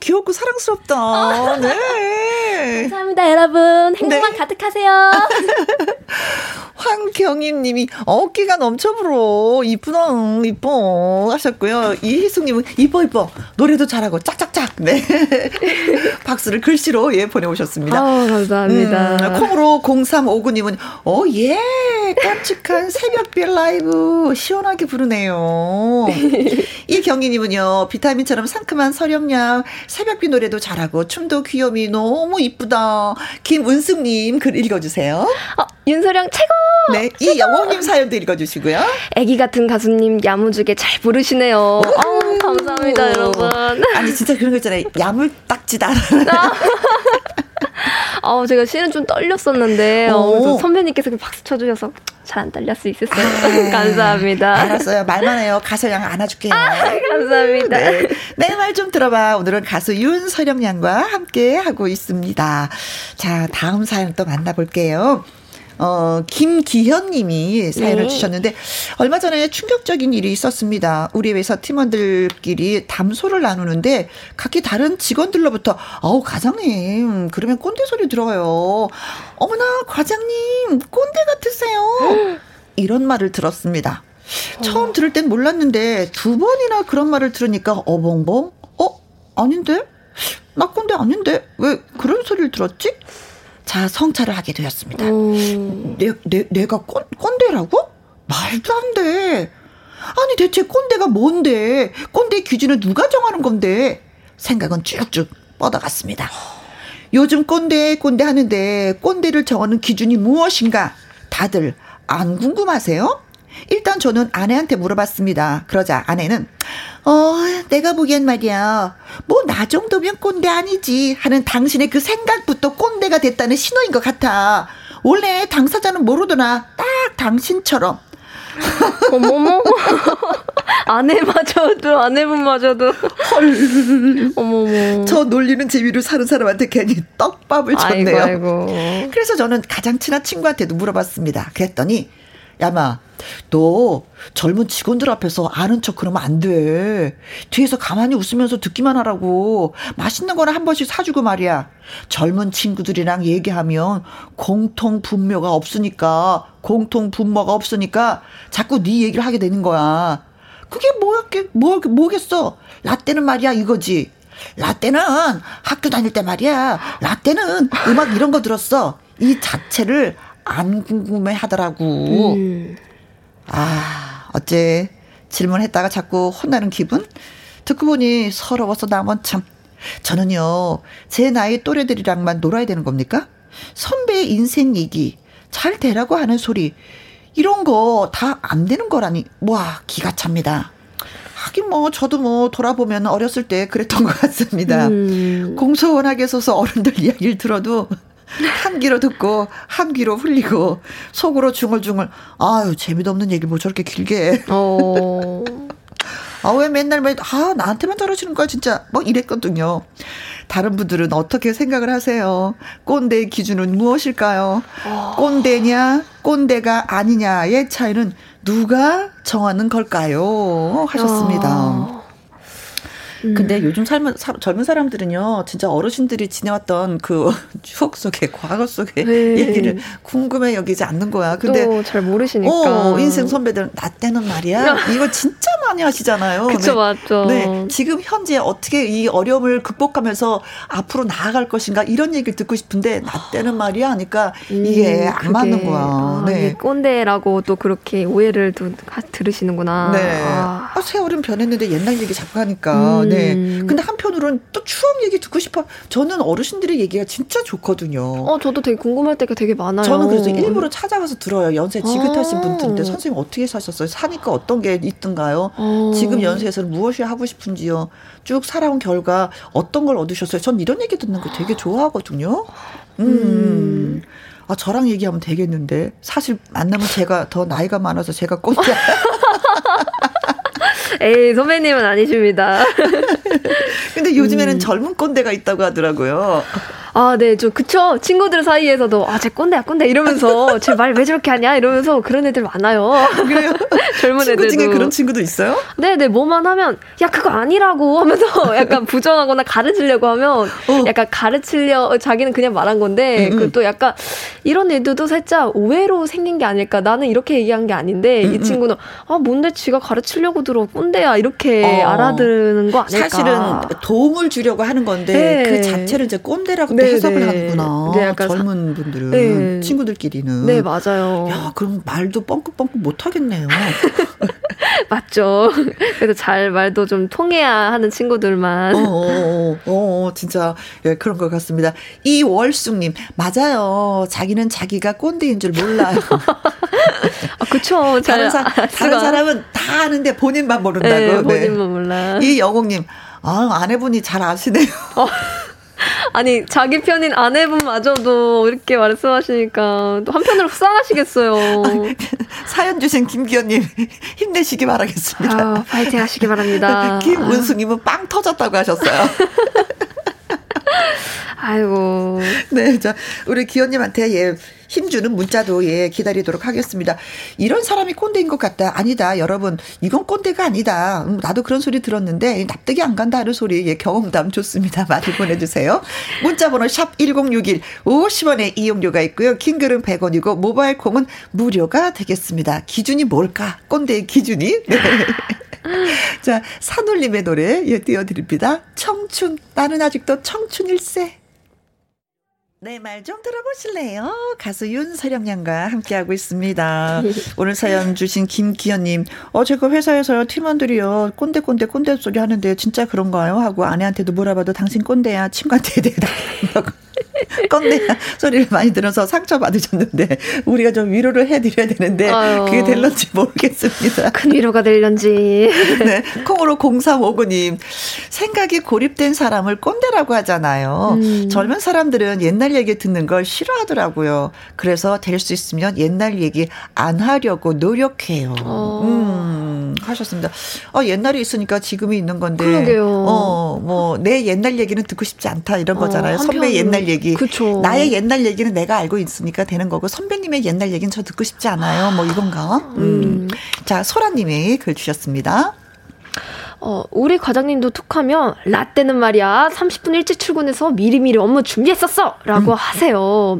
귀엽고 사랑스럽다. 아. 네. 감사합니다, 여러분. 행복만 네. 가득하세요. 황경임 님이 어깨가 넘쳐 불어. 이쁘다, 이뻐. 하셨고요. 이희숙 님은 이뻐, 이뻐. 노래도 잘하고 짝짝짝. 네. 박수를 글씨로 예, 보내오셨습니다. 아 감사합니다. 음, 콩으로 0359 님은 어, 예. 네, 깜찍한 새벽별 라이브 시원하게 부르네요. 이경희님은요, 비타민처럼 상큼한 서령양, 새벽비 노래도 잘하고, 춤도 귀염이 너무 이쁘다. 김은숙님 글 읽어주세요. 어, 윤서령 최고! 네, 이 영호님 사연도 읽어주시고요. 애기 같은 가수님 야무지게 잘 부르시네요. 어우, 감사합니다, 여러분. 아니, 진짜 그런 거 있잖아요. 야물딱지다. 아, 제가 실은 좀 떨렸었는데 어, 선배님께서 박수 쳐주셔서 잘 안 떨릴 수 있었어요. 아, 감사합니다. 알았어요. 말만 해요. 가수 양 안아줄게요. 아, 감사합니다. 네, 내 말 좀 들어봐. 오늘은 가수 윤서령 양과 함께 하고 있습니다. 자, 다음 사연 또 만나볼게요. 어, 김기현 님이 사연을 네. 주셨는데, 얼마 전에 충격적인 일이 있었습니다. 우리 회사 팀원들끼리 담소를 나누는데, 각기 다른 직원들로부터, 어우, 과장님, 그러면 꼰대 소리 들어요. 어머나, 과장님, 꼰대 같으세요. 이런 말을 들었습니다. 처음 들을 땐 몰랐는데, 두 번이나 그런 말을 들으니까, 어벙벙? 어? 아닌데? 나 꼰대 아닌데? 왜 그런 소리를 들었지? 자, 성찰을 하게 되었습니다. 내, 내, 내가 꼰, 꼰대라고? 말도 안 돼. 아니, 대체 꼰대가 뭔데? 꼰대 기준을 누가 정하는 건데? 생각은 쭉쭉 뻗어갔습니다. 요즘 꼰대, 꼰대 하는데 꼰대를 정하는 기준이 무엇인가? 다들 안 궁금하세요? 일단 저는 아내한테 물어봤습니다. 그러자 아내는 어, 내가 보기엔 말이야. 뭐 나 정도면 꼰대 아니지 하는 당신의 그 생각부터 꼰대가 됐다는 신호인 것 같아. 원래 당사자는 모르더나 딱 당신처럼. 어머머. 아내마저도 아내분마저도 헐. 어머머. 저 놀리는 재미로 사는 사람한테 괜히 떡밥을 줬네요. 아이고, 아이고. 그래서 저는 가장 친한 친구한테도 물어봤습니다. 그랬더니 야마 너 젊은 직원들 앞에서 아는 척 그러면 안 돼. 뒤에서 가만히 웃으면서 듣기만 하라고. 맛있는 거나 한 번씩 사주고 말이야. 젊은 친구들이랑 얘기하면 공통 분묘가 없으니까, 공통 분모가 없으니까 자꾸 네 얘기를 하게 되는 거야. 그게 뭐였게, 뭐, 뭐겠어. 라떼는 말이야, 이거지. 라떼는 학교 다닐 때 말이야. 라떼는 음악 이런 거 들었어. 이 자체를 안 궁금해 하더라고. 음. 아, 어째 질문했다가 자꾸 혼나는 기분? 듣고 보니 서러워서 나만 참. 저는요, 제 나이 또래들이랑만 놀아야 되는 겁니까? 선배의 인생 얘기, 잘 되라고 하는 소리, 이런 거 다 안 되는 거라니, 와, 기가 찹니다. 하긴 뭐, 저도 뭐, 돌아보면 어렸을 때 그랬던 것 같습니다. 음. 공소원하게 서서 어른들 이야기를 들어도 한 귀로 듣고 한 귀로 흘리고 속으로 중얼중얼 아유 재미도 없는 얘기 뭐 저렇게 길게 어. 아왜 맨날 맨아 나한테만 저러시는 거야 진짜 뭐 이랬거든요. 다른 분들은 어떻게 생각을 하세요? 꼰대의 기준은 무엇일까요? 어. 꼰대냐 꼰대가 아니냐의 차이는 누가 정하는 걸까요? 하셨습니다. 어. 근데 음. 요즘 삶은 사, 젊은 사람들은요, 진짜 어르신들이 지내왔던 그 추억 속에 과거 속에 네. 얘기를 궁금해 여기지 않는 거야. 근데 잘 모르시니까. 어, 인생 선배들 나 때는 말이야. 이거 진짜 많이 하시잖아요. 그쵸 네. 맞죠. 네, 지금 현재 어떻게 이 어려움을 극복하면서 앞으로 나아갈 것인가 이런 얘기를 듣고 싶은데 나 때는 말이야 하니까 이게 음, 안 맞는 거야. 아, 네. 꼰대라고 또 그렇게 오해를 또 들으시는구나. 네. 아. 아, 세월은 변했는데 옛날 얘기 자꾸 하니까. 음. 네. 근데 한편으로는 또 추억 얘기 듣고 싶어. 저는 어르신들의 얘기가 진짜 좋거든요. 어, 저도 되게 궁금할 때가 되게 많아요. 저는 그래서 일부러 찾아가서 들어요. 연세 지긋하신 아. 분들인데 선생님 어떻게 사셨어요? 사니까 어떤 게 있던가요? 아. 지금 연세에서는 무엇이 하고 싶은지요? 쭉 살아온 결과 어떤 걸 얻으셨어요? 전 이런 얘기 듣는 거 되게 좋아하거든요. 음. 음. 아, 저랑 얘기하면 되겠는데. 사실 만나면 제가 더 나이가 많아서 제가 꼰대. 에이, 선배님은 아니십니다. 근데 요즘에는 음. 젊은 꼰대가 있다고 하더라고요. 아, 네, 저 그쵸. 친구들 사이에서도 아, 쟤 꼰대야 꼰대 이러면서 쟤말왜 저렇게 하냐 이러면서 그런 애들 많아요. 그래요? 젊은 친구 중에 그런 친구도 있어요? 네, 네, 뭐만 하면 야 그거 아니라고 하면서 약간 부정하거나 가르치려고 하면 어. 약간 가르치려 자기는 그냥 말한 건데 음, 음. 그또 약간 이런 애들도 살짝 오해로 생긴 게 아닐까. 나는 이렇게 얘기한 게 아닌데 음, 이 음. 친구는 아 뭔데 지가 가르치려고 들어 꼰대야 이렇게 어. 알아들는 거 아닐까. 사실은 도움을 주려고 하는 건데 네. 그 자체를 이제 꼰대라고 네. 네, 해석을 네. 하는구나. 네, 약간 젊은 분들은 네. 친구들끼리는. 네, 맞아요. 야, 그럼 말도 뻥긋뻥긋 못 하겠네요. 맞죠. 그래서 잘 말도 좀 통해야 하는 친구들만. 어, 어, 어, 어, 어 진짜 예, 그런 것 같습니다. 이월숙님 맞아요. 자기는 자기가 꼰대인 줄 몰라요. 아, 그쵸. 다른, 사, 다른 사람은 다 아는데 본인만 모른다고. 네, 본인만 네. 몰라. 이 여공님 아 아내분이 잘 아시네요. 어. 아니 자기 편인 아내분마저도 이렇게 말씀하시니까 또 한편으로 속상하시겠어요. 사연 주신 김기현님 힘내시기 바라겠습니다. 아, 파이팅 하시기 바랍니다. 김은숙님은 빵 터졌다고 하셨어요. 아이고. 네, 자 우리 기현님한테 예 힘주는 문자도 예 기다리도록 하겠습니다. 이런 사람이 꼰대인 것 같다. 아니다. 여러분 이건 꼰대가 아니다. 음, 나도 그런 소리 들었는데 납득이 안 간다 하는 소리 예 경험담 좋습니다. 많이 보내주세요. 문자번호 샵 #1061 50원의 이용료가 있고요. 킹글은 100원이고 모바일 콩은 무료가 되겠습니다. 기준이 뭘까? 꼰대의 기준이. 네. 자 산울림의 노래 예 띄워드립니다. 청춘 나는 아직도 청춘일세. 네, 말 좀 들어보실래요? 가수 윤서령 양과 함께하고 있습니다. 오늘 사연 주신 김기현님, 어, 제가 회사에서요, 팀원들이요, 꼰대, 꼰대, 꼰대 소리 하는데 진짜 그런가요? 하고 아내한테도 물어봐도 당신 꼰대야, 친구한테 대답한다고. 꼰대야 소리를 많이 들어서 상처받으셨는데 우리가 좀 위로를 해드려야 되는데 아유. 그게 될런지 모르겠습니다. 큰 위로가 될런지. 네, 콩으로 0359님 생각이 고립된 사람을 꼰대라고 하잖아요. 음. 젊은 사람들은 옛날 얘기 듣는 걸 싫어하더라고요. 그래서 될 수 있으면 옛날 얘기 안 하려고 노력해요. 어. 음, 하셨습니다. 어, 옛날이 있으니까 지금이 있는 건데. 그러게요. 어, 뭐 내 옛날 얘기는 듣고 싶지 않다 이런 어, 거잖아요. 어, 선배 옛날 얘기. 그쵸. 나의 옛날 얘기는 내가 알고 있으니까 되는 거고 선배님의 옛날 얘기는 저 듣고 싶지 않아요. 뭐 이건가? 음. 음. 자, 소라님이 글 주셨습니다. 어, 우리 과장님도 툭하면 라떼는 말이야 30분 일찍 출근해서 미리미리 업무 준비했었어 라고 음. 하세요.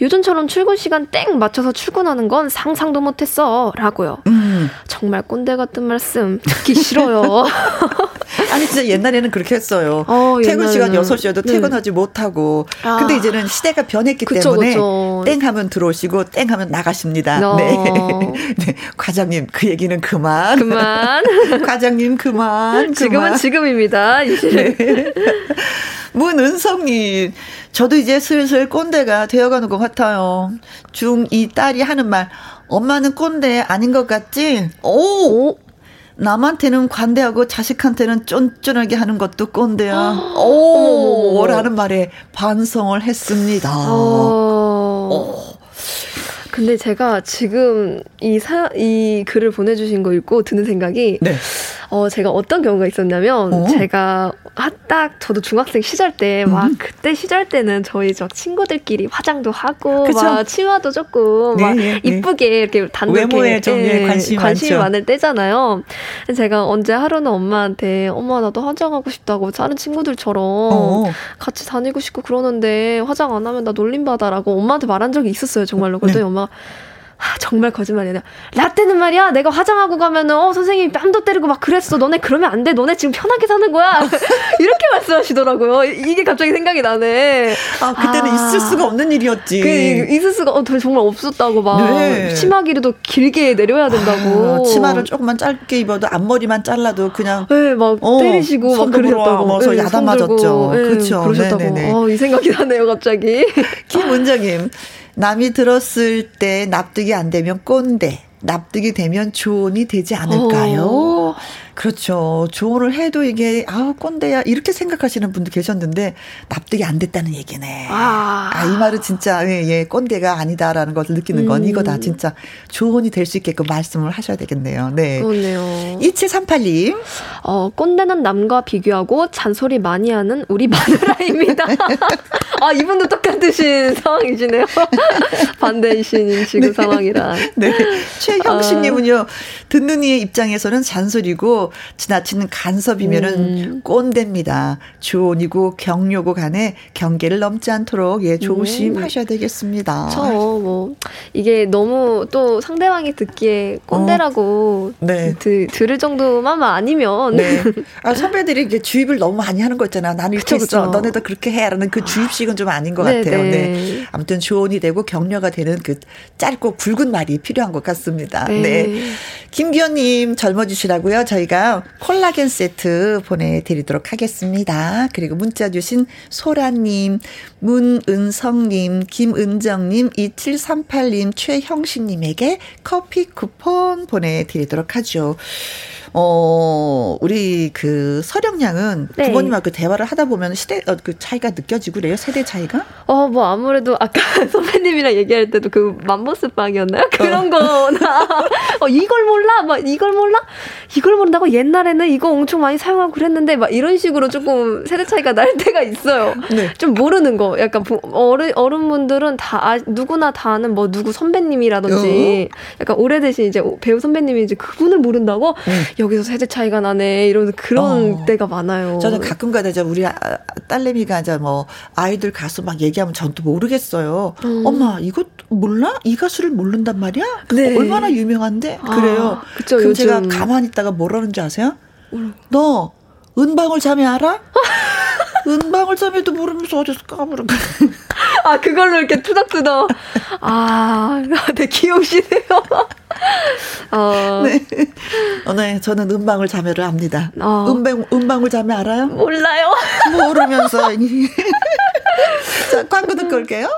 요즘처럼 출근 시간 땡 맞춰서 출근하는 건 상상도 못했어. 라고요. 음. 정말 꼰대 같은 말씀 듣기 싫어요. 아니, 진짜 옛날에는 그렇게 했어요. 어, 퇴근 시간 6시여도 네. 퇴근하지 못하고. 아. 근데 이제는 시대가 변했기 그쵸, 때문에 그쵸. 땡 하면 들어오시고 땡 하면 나가십니다. 어. 네. 네. 과장님, 그 얘기는 그만. 그만. 과장님, 그만. 지금은 그만. 지금입니다. 네. 문은성님, 저도 이제 슬슬 꼰대가 되어가는 것 같아요. 중2 딸이 하는 말, 엄마는 꼰대 아닌 것 같지? 오! 남한테는 관대하고 자식한테는 쫀쫀하게 하는 것도 꼰대야. 오! 라는 말에 반성을 했습니다. 어. 오. 근데 제가 지금 이 사, 이 글을 보내주신 거 읽고 드는 생각이, 네. 어, 제가 어떤 경우가 있었냐면, 오. 제가 딱 저도 중학생 시절 때, 막 음. 그때 시절 때는 저희 저 친구들끼리 화장도 하고, 그쵸? 막 치마도 조금, 네, 막 네, 네. 이쁘게 이렇게 단독에 외모에 좀 예, 관심이, 관심이 많을 때잖아요. 제가 언제 하루는 엄마한테, 엄마 나도 화장하고 싶다고 다른 친구들처럼 어. 같이 다니고 싶고 그러는데 화장 안 하면 나 놀림받아라고 엄마한테 말한 적이 있었어요, 정말로. 그랬더니 네. 엄마 아, 정말 거짓말이야. 라떼는 말이야. 내가 화장하고 가면은 어 선생님이 뺨도 때리고 막 그랬어. 너네 그러면 안 돼. 너네 지금 편하게 사는 거야. 이렇게 말씀하시더라고요. 이게 갑자기 생각이 나네. 아 그때는 아, 있을 수가 없는 일이었지. 그 있을 수가 어, 정말 없었다고 막 네. 치마 길이도 길게 내려야 된다고. 아, 치마를 조금만 짧게 입어도 앞머리만 잘라도 그냥 네 막 어, 때리시고 막 그러셨다고. 네, 야단 맞았죠. 네, 그렇죠. 그러셨다고. 어, 이 생각이 나네요 갑자기. 김은정님. 남이 들었을 때 납득이 안 되면 꼰대, 납득이 되면 조언이 되지 않을까요? 오. 그렇죠. 조언을 해도 이게 아 꼰대야 이렇게 생각하시는 분도 계셨는데 납득이 안 됐다는 얘기네. 아, 아 이 말은 진짜 예, 예 꼰대가 아니다라는 것을 느끼는 건 음. 이거 다 진짜 조언이 될 수 있게끔 말씀을 하셔야 되겠네요. 네. 그렇네요. 2738님. 어 꼰대는 남과 비교하고 잔소리 많이 하는 우리 마누라입니다. 아 이분도 똑같으신 상황이시네요. 반대이신 지금 네. 상황이라. 네. 최형식님은요. 듣는 이의 입장에서는 잔소리고 지나치는 간섭이면은 음. 꼰대입니다. 조언이고 격려고 간에 경계를 넘지 않도록 예 조심하셔야 되겠습니다. 저뭐 이게 너무 또 상대방이 듣기에 꼰대라고 어. 네. 드, 들을 정도만 아니면 네. 아, 선배들이 이게 주입을 너무 많이 하는 거 있잖아. 나는 이렇게 했어. 너네도 그렇게 해라는 그 주입식은 좀 아닌 것 네, 같아요. 네. 네. 아무튼 조언이 되고 격려가 되는 그 짧고 굵은 말이 필요한 것 같습니다. 네. 네. 김기현님 젊어지시라고요. 저희가 콜라겐 세트 보내드리도록 하겠습니다. 그리고 문자 주신 소라님, 문은성님, 김은정님, 2738님, 최형식님에게 커피 쿠폰 보내드리도록 하죠. 어, 우리 그 서령양은 네. 부모님하고 대화를 하다 보면 시대, 어, 그 차이가 느껴지고 그래요? 세대 차이가? 어, 뭐 아무래도 아까 선배님이랑 얘기할 때도 그 맘보스빵이었나요? 그런 어. 거나, 어, 이걸 몰라? 막 이걸 몰라? 이걸 모른다고 옛날에는 이거 엄청 많이 사용하고 그랬는데 막 이런 식으로 조금 세대 차이가 날 때가 있어요. 네. 좀 모르는 거. 약간 어른, 어른분들은 다, 아, 누구나 다 아는 뭐 누구 선배님이라든지 어? 약간 오래되신 이제 배우 선배님이 이제 그분을 모른다고 음. 여기서 세대 차이가 나네 이런 그런 어. 때가 많아요. 저는 가끔가다 이제 우리 아, 딸내미가 이제 뭐 아이들 가수 막 얘기하면 전 또 모르겠어요. 음. 엄마 이거 몰라? 이 가수를 모른단 말이야? 네. 얼마나 유명한데? 아, 그래요. 그쵸, 그럼 요즘. 제가 가만히 있다가 뭐라는 줄 아세요? 음. 너 은방울 자매 알아? 은방울 자매도 모르면서 어디서 거야. 아, 그걸로 이렇게 투닥투닥. 아, 네, 귀여우시네요. 어. 네. 어, 네, 저는 은방울 자매를 압니다. 어. 은방, 은방울 자매 알아요? 몰라요. 모르면서. 자, 광고 듣고 올게요.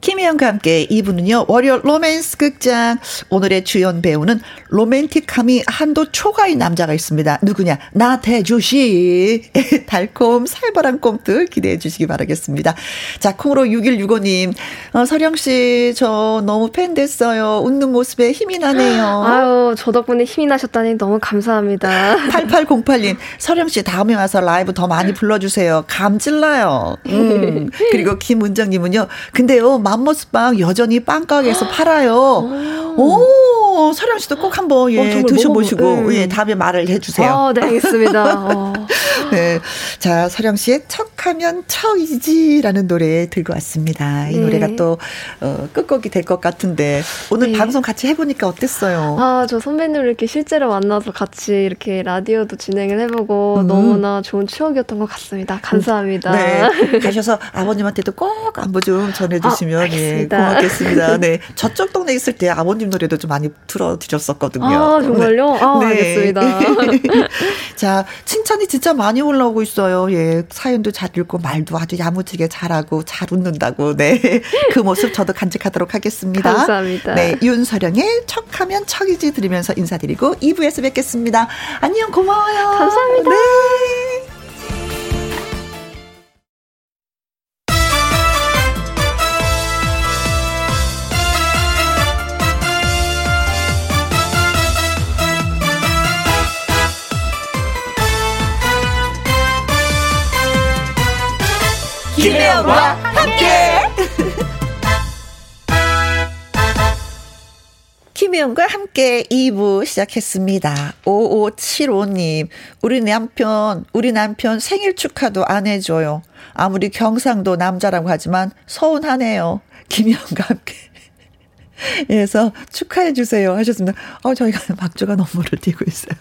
김혜영과 함께 2부는요, 월요 로맨스 극장. 오늘의 주연 배우는 로맨틱함이 한도 초과의 남자가 있습니다. 누구냐? 나태주 씨. 달콤 살벌한 꽁트 기대해 주시기 바라겠습니다. 자, 콩으로 6165님. 어, 서령 씨, 저 너무 팬 됐어요. 웃는 모습에 힘이 나네요. 아유, 저 덕분에 힘이 나셨다니 너무 감사합니다. 8808님. 서령 씨, 다음에 와서 라이브 더 많이 불러주세요. 감질나요. 음. 그리고 김은정님은요. 근데요, 맘모스빵 여전히 빵가게에서 팔아요. 오, 서령 씨도 꼭 한번 예, 어, 드셔보시고 먹어보, 네. 예, 다음에 말을 해주세요. 어, 네, 알겠습니다. 어. 네, 자 서령 씨의 척하면 척이지라는 노래 들고 왔습니다. 이 네. 노래가 또 어, 끝곡이 될 것 같은데 오늘 네. 방송 같이 해보니까 어땠어요? 아, 저 선배님을 이렇게 실제로 만나서 같이 이렇게 라디오도 진행을 해보고 음. 너무나 좋은 추억이었던 것 같습니다. 감사합니다. 네, 가셔서 아버님한테도 꼭 안부 좀 전해주시면 아, 예, 고맙겠습니다. 네, 저쪽 동네 있을 때 아버님 노래도 좀 많이 들어드렸었거든요. 아, 정말요? 아, 네. 알겠습니다. 자, 칭찬이 진짜 많이 올라오고 있어요. 예, 사연도 잘 읽고 말도 아주 야무지게 잘하고 잘 웃는다고. 네, 그 모습 저도 간직하도록 하겠습니다. 감사합니다. 네, 윤서령의 척하면 척이지 들으면서 인사드리고 2부에서 뵙겠습니다. 안녕, 고마워요. 감사합니다. 네. 김혜영과 함께. 김혜영과 함께 2부 시작했습니다. 5575님, 우리 남편, 우리 남편 생일 축하도 안 해줘요. 아무리 경상도 남자라고 하지만 서운하네요. 김혜영과 함께. 그래서 축하해주세요 하셨습니다. 어, 저희가 막주가 너무를 띄고 있어요.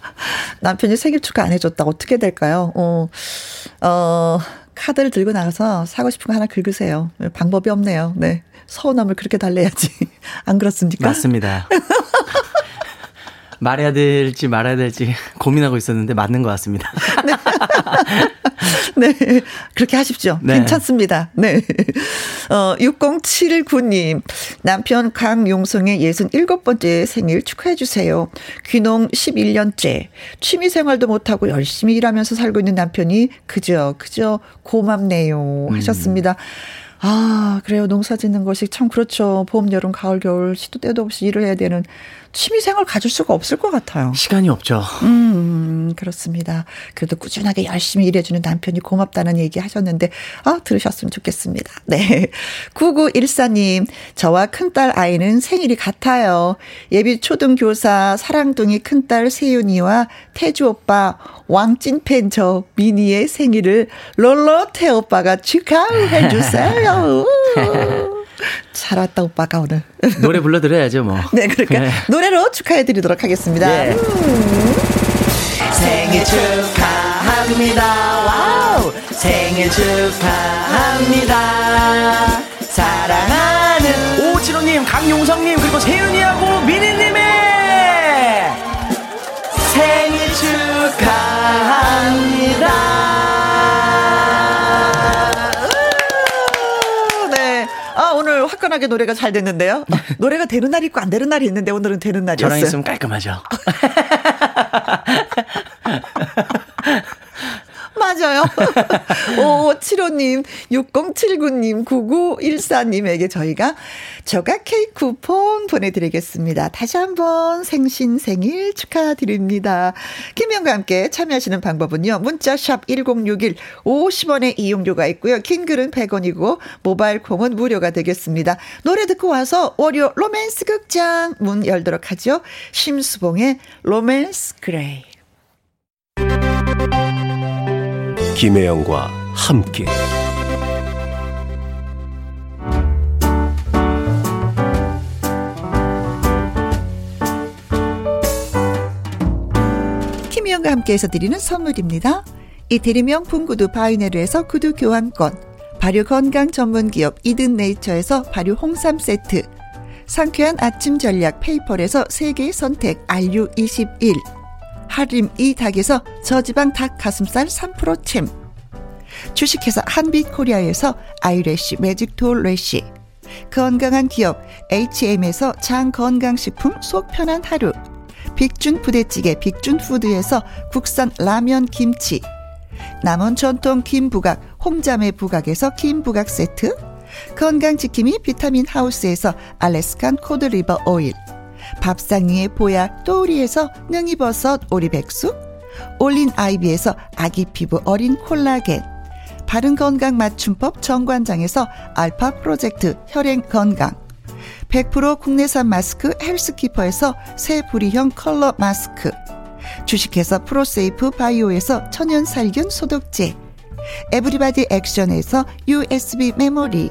남편이 생일 축하 안 해줬다. 어떻게 될까요? 어, 어, 카드를 들고 나가서 사고 싶은 거 하나 긁으세요. 방법이 없네요. 네. 서운함을 그렇게 달래야지. 안 그렇습니까? 맞습니다. 말해야 될지 말아야 될지 고민하고 있었는데 맞는 것 같습니다. 네. 그렇게 하십시오. 네. 괜찮습니다. 네. 어, 6079님. 남편 강용성의 67번째 생일 축하해주세요. 귀농 11년째. 취미 생활도 못하고 열심히 일하면서 살고 있는 남편이 그저, 그저 고맙네요. 음. 하셨습니다. 음. 아, 그래요. 농사 짓는 것이 참 그렇죠. 봄, 여름, 가을, 겨울, 시도 때도 없이 일을 해야 되는 취미생활 가질 수가 없을 것 같아요. 시간이 없죠. 음, 그렇습니다. 그래도 꾸준하게 열심히 일해주는 남편이 고맙다는 얘기 하셨는데, 아, 들으셨으면 좋겠습니다. 네. 9914님, 저와 큰딸 아이는 생일이 같아요. 예비 초등교사 사랑둥이 큰딸 세윤이와 태주 오빠, 왕찐팬 저 미니의 생일을 로로테 오빠가 축하해 주세요. 잘 왔다 오빠가 오늘. 노래 불러드려야죠 뭐. 네, 그러니까 네. 노래로 축하해드리도록 하겠습니다. 네. 음. 생일 축하합니다. 와우. 생일 축하합니다. 사랑하는 오진호님, 강용성님 그리고 세윤이하고 미니님의 생일 축하합니다. 화끈하게 노래가 잘 됐는데요. 노래가 되는 날이 있고 안 되는 날이 있는데 오늘은 되는 날이었어요. 저랑 있으면 깔끔하죠. 맞아요. 5575님, 6079님, 9914님에게 저희가 저가 케이크 쿠폰 보내드리겠습니다. 다시 한번 생신 생일 축하드립니다. 김혜영과 함께 참여하시는 방법은요. 문자 샵 1061 50원의 이용료가 있고요. 긴 글은 100원이고 모바일 콩은 무료가 되겠습니다. 노래 듣고 와서 월요 로맨스 극장 문 열도록 하죠. 심수봉의 로맨스 그레이. 김혜영과 함께 김혜영과 함께해서 드리는 선물입니다. 이태리 명품 구두 바이네르에서 구두 교환권 발효 건강 전문 기업 이든 네이처에서 발효 홍삼 세트 상쾌한 아침 전략 페이퍼에서 세계 선택 RU21 하림 이 닭에서 저지방 닭 가슴살 3% 챔. 주식회사 한빛코리아에서 아이래쉬 매직톨 래쉬. 건강한 기업 H&M에서 장 건강식품 속 편한 하루. 빅준 부대찌개 빅준푸드에서 국산 라면 김치. 남원 전통 김부각 홍자매 부각에서 김부각 세트. 건강지킴이 비타민 하우스에서 알래스칸 코드리버 오일. 밥상 위의 보약 또우리에서 능이버섯 오리백숙 올린 아이비에서 아기 피부 어린 콜라겐 바른 건강 맞춤법 정관장에서 알파 프로젝트 혈행 건강 100% 국내산 마스크 헬스키퍼에서 새 부리형 컬러 마스크 주식회사 프로세이프 바이오에서 천연 살균 소독제 에브리바디 액션에서 USB 메모리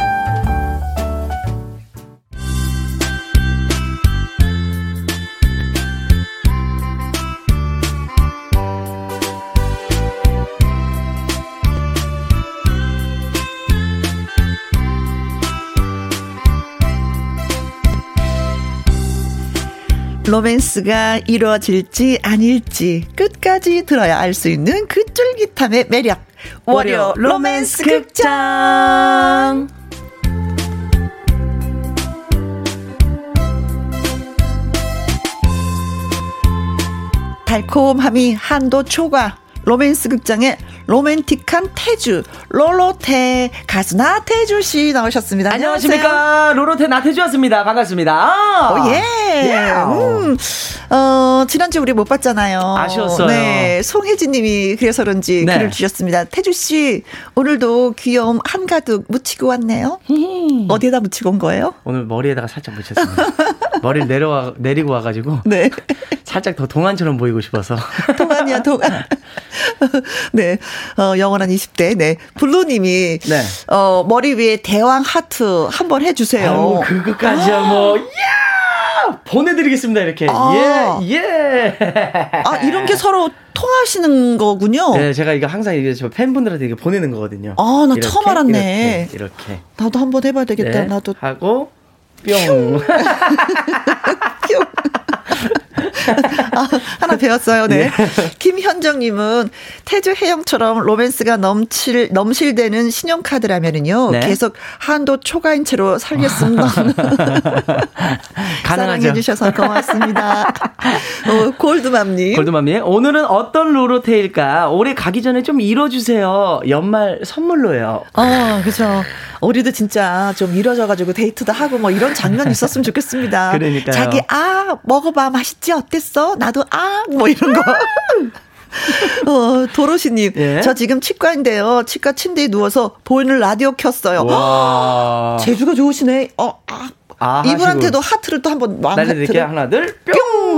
로맨스가 이루어질지 아닐지 끝까지 들어야 알 수 있는 그 쫄깃함의 매력. 월요 로맨스 극장. 달콤함이 한도 초과. 로맨스 극장의 로맨틱한 태주 로로테 가수 나태주 씨 나오셨습니다. 안녕하십니까 로로테 나태주였습니다. 반갑습니다. 오, 예. 예. 음, 어 지난주 우리 못 봤잖아요. 아쉬웠어요. 네, 송혜진님이 그래서 그런지 네. 글을 주셨습니다. 태주 씨 오늘도 귀여움 한가득 묻히고 왔네요. 어디에다 묻히고 온 거예요? 오늘 머리에다가 살짝 묻혔습니다. 머리를 내려와 내리고 와가지고 네. 살짝 더 동안처럼 보이고 싶어서. 동안이야 동안. 네. 어, 영원한 20대. 네. 블루님이. 네. 어, 머리 위에 대왕 하트 한번 해주세요. 아유, 그거까지야 뭐, 야! 보내드리겠습니다, 이렇게. 아. 예, 예. 아, 이런 게 서로 통하시는 거군요. 네, 제가 이거 항상 이게 저 팬분들한테 이게 보내는 거거든요. 아, 나 이렇게, 처음 알았네. 이렇게, 이렇게. 나도 한번 해봐야 되겠다. 네, 나도. 하고, 뿅. 뿅. 아, 하나 배웠어요. 네. 네. 김현정님은 태주 해영처럼 로맨스가 넘칠 넘실대는 신용카드라면은요. 네. 계속 한도 초과인 채로 살겠습니다. 사랑해 주셔서 고맙습니다. 어, 골드맘님. 골드맘님 오늘은 어떤 로로테일까? 올해 가기 전에 좀 이뤄주세요. 연말 선물로요. 아, 그렇죠. 우리도 진짜 좀 이뤄져가지고 데이트도 하고 뭐 이런 장면 있었으면 좋겠습니다. 그러니까 자기 아 먹어봐 맛있지 어 땠어? 나도 아 뭐 이런 거. 어, 도로시님, 예? 저 지금 치과인데요. 치과 침대에 누워서 보이는 라디오 켰어요. 와. 제주가 좋으시네. 어, 아, 아, 이분한테도 하트를 또 한번 날려드릴게요. 하나, 둘, 뿅!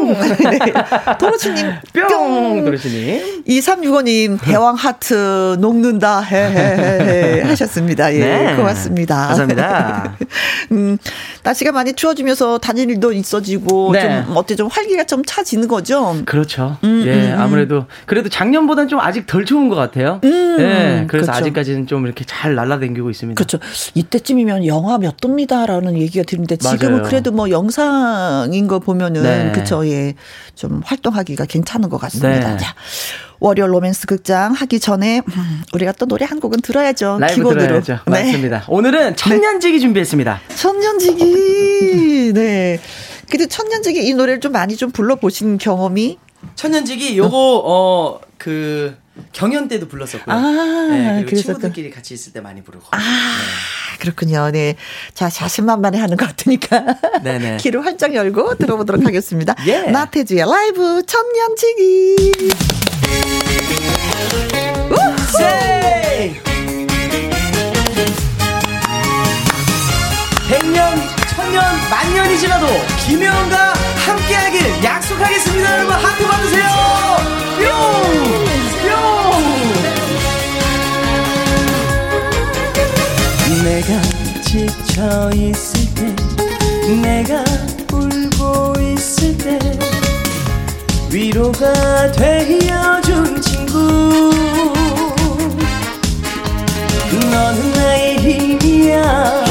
네. 도로치님, 뿅! 뿅! 도로치님. 2365님, 대왕 하트 녹는다. 헤헤헤 하셨습니다. 예, 네. 고맙습니다. 감사합니다. 음, 날씨가 많이 추워지면서 다닐 일도 있어지고, 네. 좀, 어때, 좀 활기가 좀 차지는 거죠? 그렇죠. 음, 예, 음, 음. 아무래도, 그래도 작년보다는 좀 아직 덜 추운 것 같아요. 음, 예, 그래서 그렇죠. 아직까지는 좀 이렇게 잘 날라다니고 있습니다. 그렇죠. 이때쯤이면 영하 몇 도입니다라는 얘기가 있는데 지금은 맞아요. 그래도 뭐 영상인 거 보면은 네. 그쵸 예. 좀 활동하기가 괜찮은 것 같습니다. 네. 자, 월요 로맨스 극장 하기 전에 음, 우리가 또 노래 한 곡은 들어야죠. 라이브 기본으로. 들어야죠. 네. 맞습니다. 오늘은 천년지기 네. 준비했습니다. 천년지기. 네. 근데 천년지기 이 노래를 좀 많이 좀 불러보신 경험이? 천년지기 요거 어 그 경연 때도 불렀었고요. 아, 네, 그리고 친구들끼리 같이 있을 때 많이 부르고. 아, 네. 그렇군요. 네. 자, 자신만만해 하는 것 같으니까. 네네. 귀를 활짝 열고 들어보도록 하겠습니다. 예. 나태주의 라이브 천년지기. 세! 100년, 천년, 만년이 지나도 김혜원과 함께하길 약속하겠습니다. 여러분, 하트 받으세요! 뿅! 내가 지쳐 있을 때 내가 울고 있을 때 위로가 되어준 친구. 너는 나의 힘이야.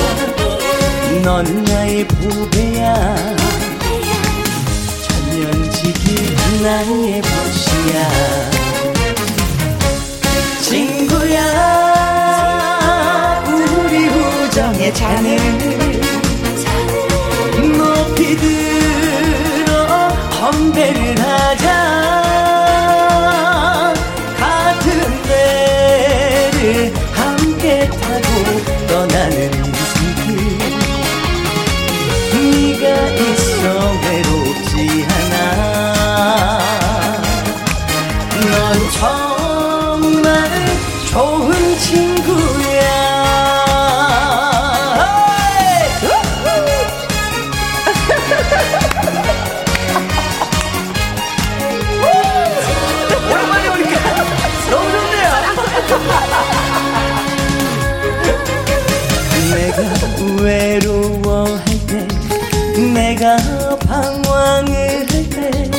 너는 나의 보배야. 천년지기 나의 벗이야 우정의 잔을 높이 들어 건배를 하자 외로워할 때, 내가 방황을 할 때,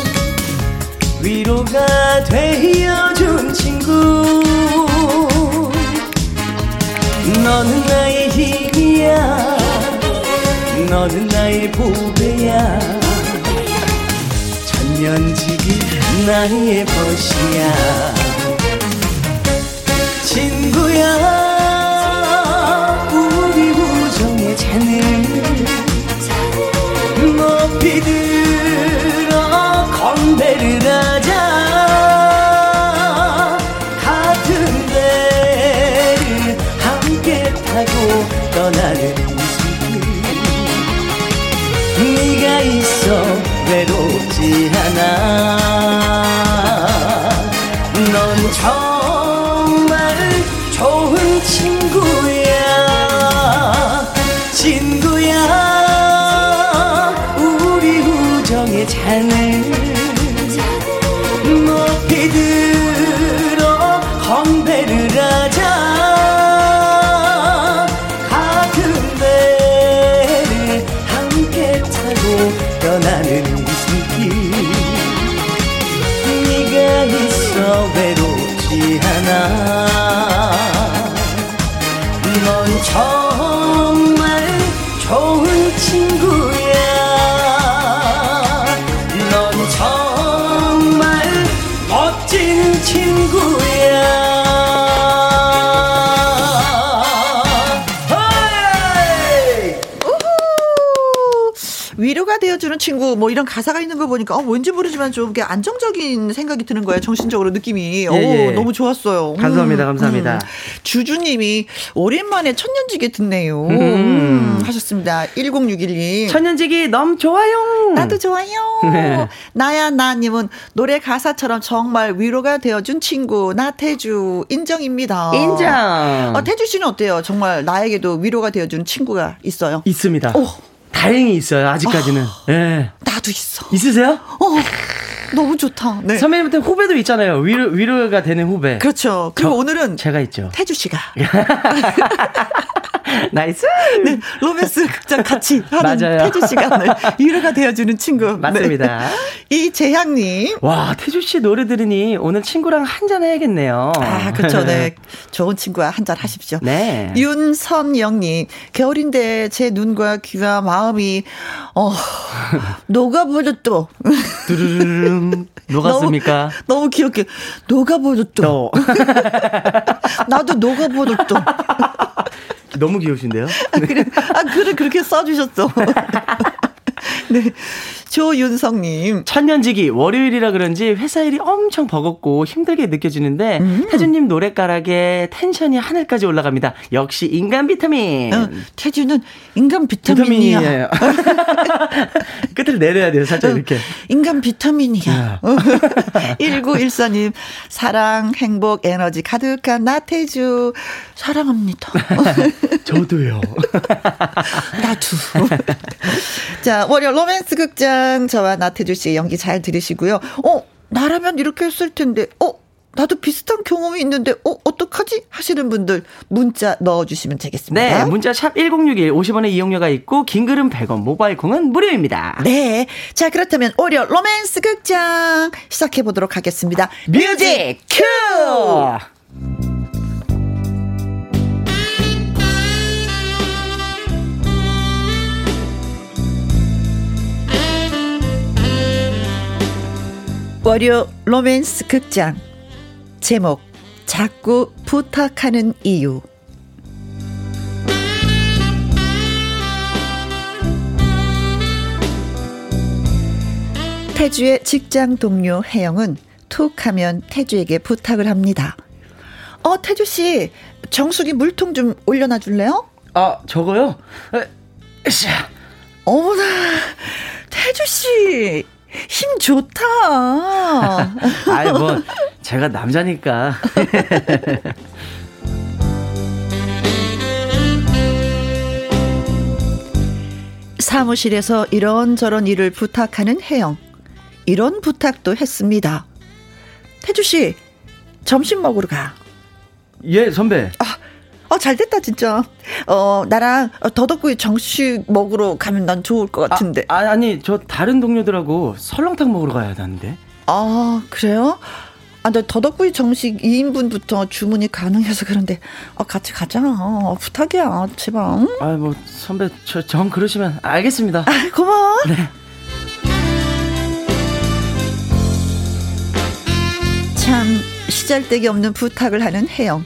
위로가 되어준 친구. 너는 나의 힘이야. 너는 나의 보배야. 천년지기 나의 벗이야 잔을 높이 들어 건배를 하자. 타고 떠나는 이승길. 네가 있어 외롭지 않아 떠 되어주는 친구 뭐 이런 가사가 있는 거 보니까 어, 뭔지 모르지만 좀 안정적인 생각이 드는 거예요. 정신적으로 느낌이. 예, 오, 예. 너무 좋았어요. 감사합니다. 음, 감사합니다. 음. 주주님이 오랜만에 천년지기 듣네요. 음. 음 하셨습니다. 1061님. 천년지기 너무 좋아요. 나도 좋아요. 네. 나야 나님은 노래 가사처럼 정말 위로가 되어준 친구 나태주 인정입니다. 인정. 어, 태주 씨는 어때요? 정말 나에게도 위로가 되어준 친구가 있어요? 있습니다. 오. 다행히 있어요. 아직까지는. 아, 네. 나도 있어. 있으세요? 어. 너무 좋다. 네. 선배님한테 후배도 있잖아요. 위로, 위로가 되는 후배. 그렇죠. 그리고 오늘은 제가 있죠. 태주 씨가. Nice. 네, 로맨스 극장 같이 하는 맞아요. 태주 씨가 네, 위로가 되어주는 친구. 맞습니다. 네. 이재향님. 와, 태주 씨 노래 들으니 오늘 친구랑 한잔 해야겠네요. 아, 그렇죠. 네. 좋은 친구와 한잔 하십시오. 네. 윤선영님. 겨울인데 제 눈과 귀와 마음이, 어, 녹아버렸또. 두루루릉. 녹았습니까? 너무, 너무 귀엽게. 녹아버렸또. 나도 녹아버렸또. 너무 귀여우신데요? 아, 그래, 아, 그래, 그렇게 써주셨어. 네. 조윤성님. 천년지기 월요일이라 그런지 회사 일이 엄청 버겁고 힘들게 느껴지는데 음. 태주님 노래가락에 텐션이 하늘까지 올라갑니다. 역시 인간 비타민. 어, 태주는 인간 비타민이야. 비타민이에요. 끝을 내려야 돼요. 살짝 어, 이렇게. 인간 비타민이야. 1914님. 사랑, 행복, 에너지 가득한 나태주. 사랑합니다. 저도요. 나도. 자, 월요 로맨스 극장 저와 나태주 씨의 연기 잘 들으시고요. 어, 나라면 이렇게 했을 텐데. 어, 나도 비슷한 경험이 있는데 어 어떡하지 하시는 분들 문자 넣어주시면 되겠습니다. 네, 문자 샵 #1061 50원의 이용료가 있고 긴 글은 100원, 모바일 콩은 무료입니다. 네, 자 그렇다면 월요 로맨스 극장 시작해 보도록 하겠습니다. music cue. 월요 로맨스 극장 제목 자꾸 부탁하는 이유 태주의 직장 동료 혜영은 툭 하면 태주에게 부탁을 합니다. 어, 태주 씨, 정수기 물통 좀 올려놔 줄래요? 아, 저거요? 에샤. 어머나, 태주 씨, 힘 좋다. 아이, 뭐, 제가 남자니까. 사무실에서 이런저런 일을 부탁하는 혜영. 이런 부탁도 했습니다. 태주 씨, 점심 먹으러 가. 예, 선배. 아, 어, 잘 됐다, 진짜. 어, 나랑 더덕구이 정식 먹으러 가면 난 좋을 것 같은데. 아, 아니, 저 다른 동료들하고 설렁탕 먹으러 가야 하는데. 아, 그래요? 아, 나 더덕구이 정식 2인분부터 주문이 가능해서 그런데, 어, 같이 가자. 어, 부탁이야, 제발. 응? 아, 뭐, 선배, 저, 정 그러시면 알겠습니다. 아, 고마워. 네. 참, 시잘데기 없는 부탁을 하는 혜영.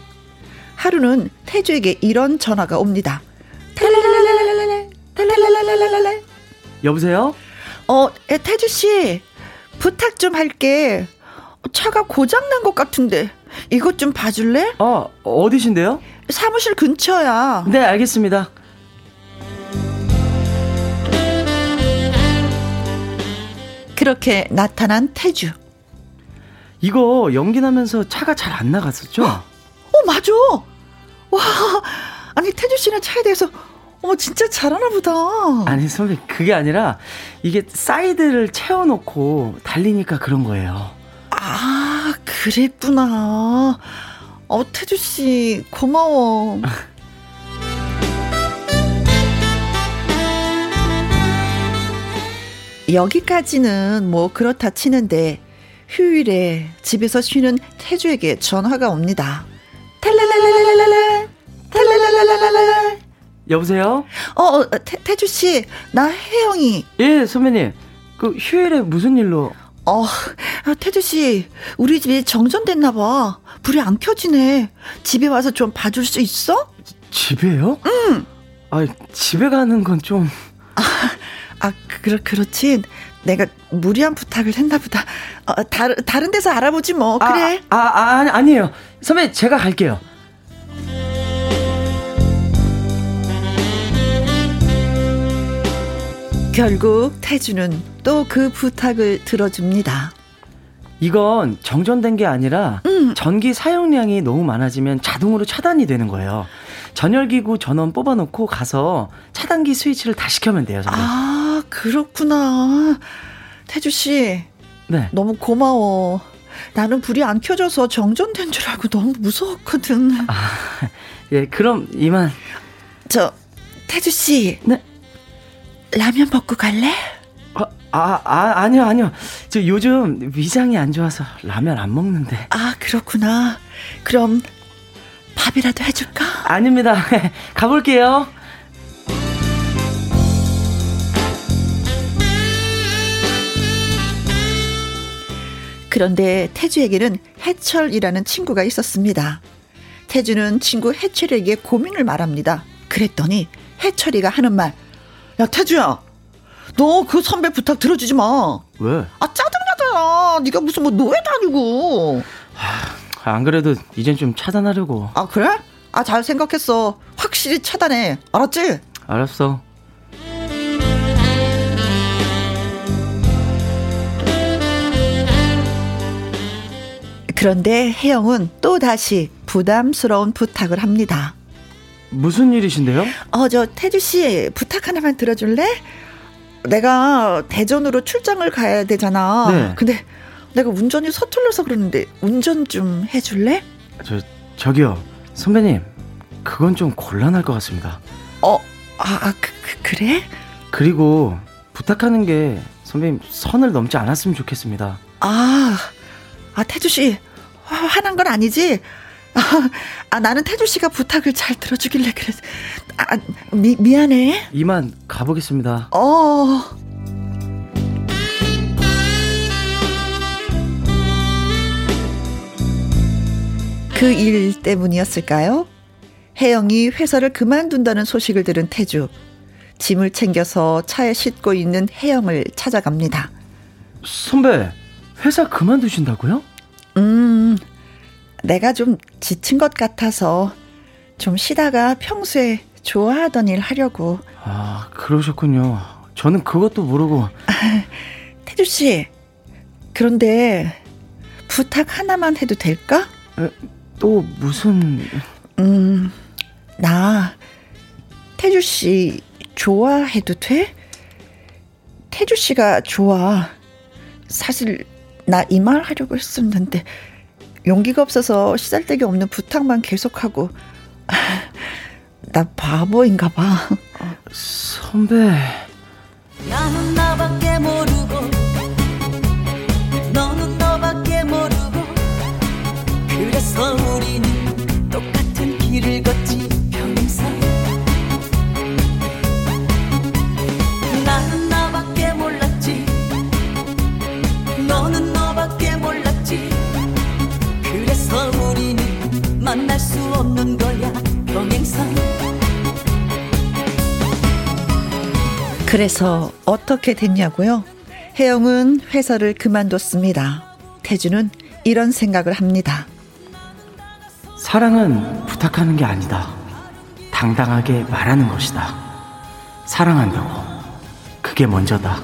하루는 태주에게 이런 전화가 옵니다. 여보세요? 어, 태주 씨, 부탁 좀 할게. 차가 고장 난 것 같은데 이것 좀 봐줄래? 어, 어디신데요? 사무실 근처야. 네, 알겠습니다. 그렇게 나타난 태주. 이거 연기 나면서 차가 잘 안 나갔었죠? 어, 맞아. 와, 아니 태주 씨는 차에 대해서 어 진짜 잘하나 보다. 아니 선배 그게 아니라 이게 사이드를 채워놓고 달리니까 그런 거예요. 아 그랬구나. 어 태주 씨 고마워. 여기까지는 뭐 그렇다 치는데 휴일에 집에서 쉬는 태주에게 전화가 옵니다. 탈랄랄랄랄랄라 탈랄랄랄랄라 여보세요? 어, 어 태, 태주 씨, 나 혜영이. 예, 선배님. 그 휴일에 무슨 일로? 어, 아, 태주 씨, 우리 집이 정전됐나 봐. 불이 안 켜지네. 집에 와서 좀 봐줄 수 있어? 집에요? 응. 아, 집에 가는 건 좀. 아, 아, 그렇, 그렇지. 내가 무리한 부탁을 했나 보다. 어, 다른, 다른 데서 알아보지 뭐. 아, 그래. 아, 아, 아, 아니에요. 선배, 제가 갈게요. 결국 태주는 또 그 부탁을 들어줍니다. 이건 정전된 게 아니라 음. 전기 사용량이 너무 많아지면 자동으로 차단이 되는 거예요. 전열기구 전원 뽑아놓고 가서 차단기 스위치를 다시 켜면 돼요. 선배. 아 그렇구나. 태주 씨. 네. 너무 고마워. 나는 불이 안 켜져서 정전된 줄 알고 너무 무서웠거든. 아, 예, 그럼 이만. 저 태주 씨. 네. 라면 먹고 갈래? 아, 아, 아, 아니요, 아니요. 저 요즘 위장이 안 좋아서 라면 안 먹는데. 아, 그렇구나. 그럼 밥이라도 해줄까? 아닙니다. 가볼게요. 그런데 태주에게는 해철이라는 친구가 있었습니다. 태주는 친구 해철에게 고민을 말합니다. 그랬더니 해철이가 하는 말, 야 태주야, 너 그 선배 부탁 들어주지 마. 왜? 아 짜증나잖아. 네가 무슨 뭐 노예도 아니고. 하, 안 그래도 이젠 좀 차단하려고. 아 그래? 아 잘 생각했어. 확실히 차단해. 알았지? 알았어. 그런데 혜영은 또 다시 부담스러운 부탁을 합니다. 무슨 일이신데요? 어, 저 태주 씨 부탁 하나만 들어줄래? 내가 대전으로 출장을 가야 되잖아. 네. 근데 내가 운전이 서툴러서 그러는데 운전 좀 해줄래? 저 저기요 선배님 그건 좀 곤란할 것 같습니다. 어, 아, 아 그, 그, 그래? 그리고 부탁하는 게 선배님 선을 넘지 않았으면 좋겠습니다. 아, 아 태주 씨 화난 건 아니지? 아, 나는 태주 씨가 부탁을 잘 들어주길래 그래서 아, 미, 미안해. 이만 가보겠습니다. 어. 그 일 때문이었을까요? 혜영이 회사를 그만둔다는 소식을 들은 태주. 짐을 챙겨서 차에 싣고 있는 혜영을 찾아갑니다. 선배, 회사 그만두신다고요? 음, 내가 좀 지친 것 같아서 좀 쉬다가 평소에 좋아하던 일 하려고. 아, 그러셨군요. 저는 그것도 모르고. 태주 씨, 그런데 부탁 하나만 해도 될까? 에, 또 무슨? 음, 나 태주 씨 좋아해도 돼? 태주 씨가 좋아. 사실 나 이 말 하려고 했었는데 용기가 없어서 시달데기 없는 부탁만 계속하고 나 바보인가 봐. 선배. 나는 나밖에 모르고 너는 너밖에 모르고 그래서 우리는 만날 수 없는 거야 평행선 그래서 어떻게 됐냐고요? 혜영은 회사를 그만뒀습니다. 태주는 이런 생각을 합니다. 사랑은 부탁하는 게 아니다. 당당하게 말하는 것이다. 사랑한다고. 그게 먼저다.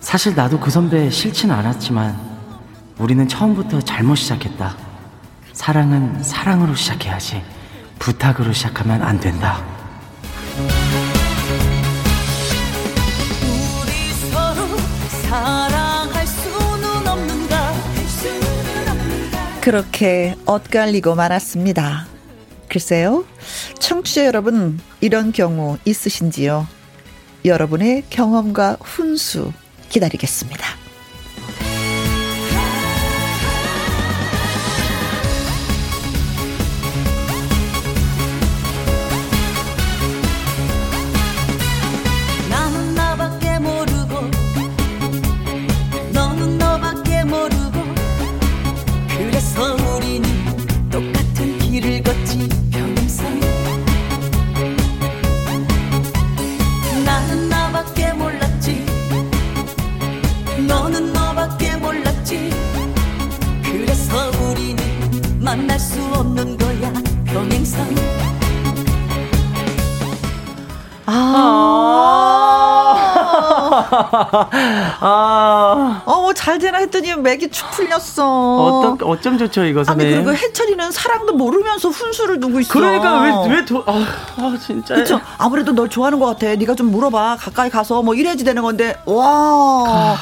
사실 나도 그 선배 싫진 않았지만 우리는 처음부터 잘못 시작했다. 사랑은 사랑으로 시작해야지. 부탁으로 시작하면 안 된다. 그렇게 엇갈리고 말았습니다. 글쎄요, 청취자 여러분, 이런 경우 있으신지요? 여러분의 경험과 훈수 기다리겠습니다. 아. 어, 뭐 잘 되나 했더니 맥이 축 풀렸어. 어떤, 어쩜 좋죠, 이거 선배. 아니, 그리고 해철이는 사랑도 모르면서 훈수를 두고 있어. 그러니까 왜, 왜, 도, 아, 아 진짜. 그쵸. 아무래도 널 좋아하는 것 같아. 네가 좀 물어봐. 가까이 가서 뭐 이래야지 되는 건데, 와.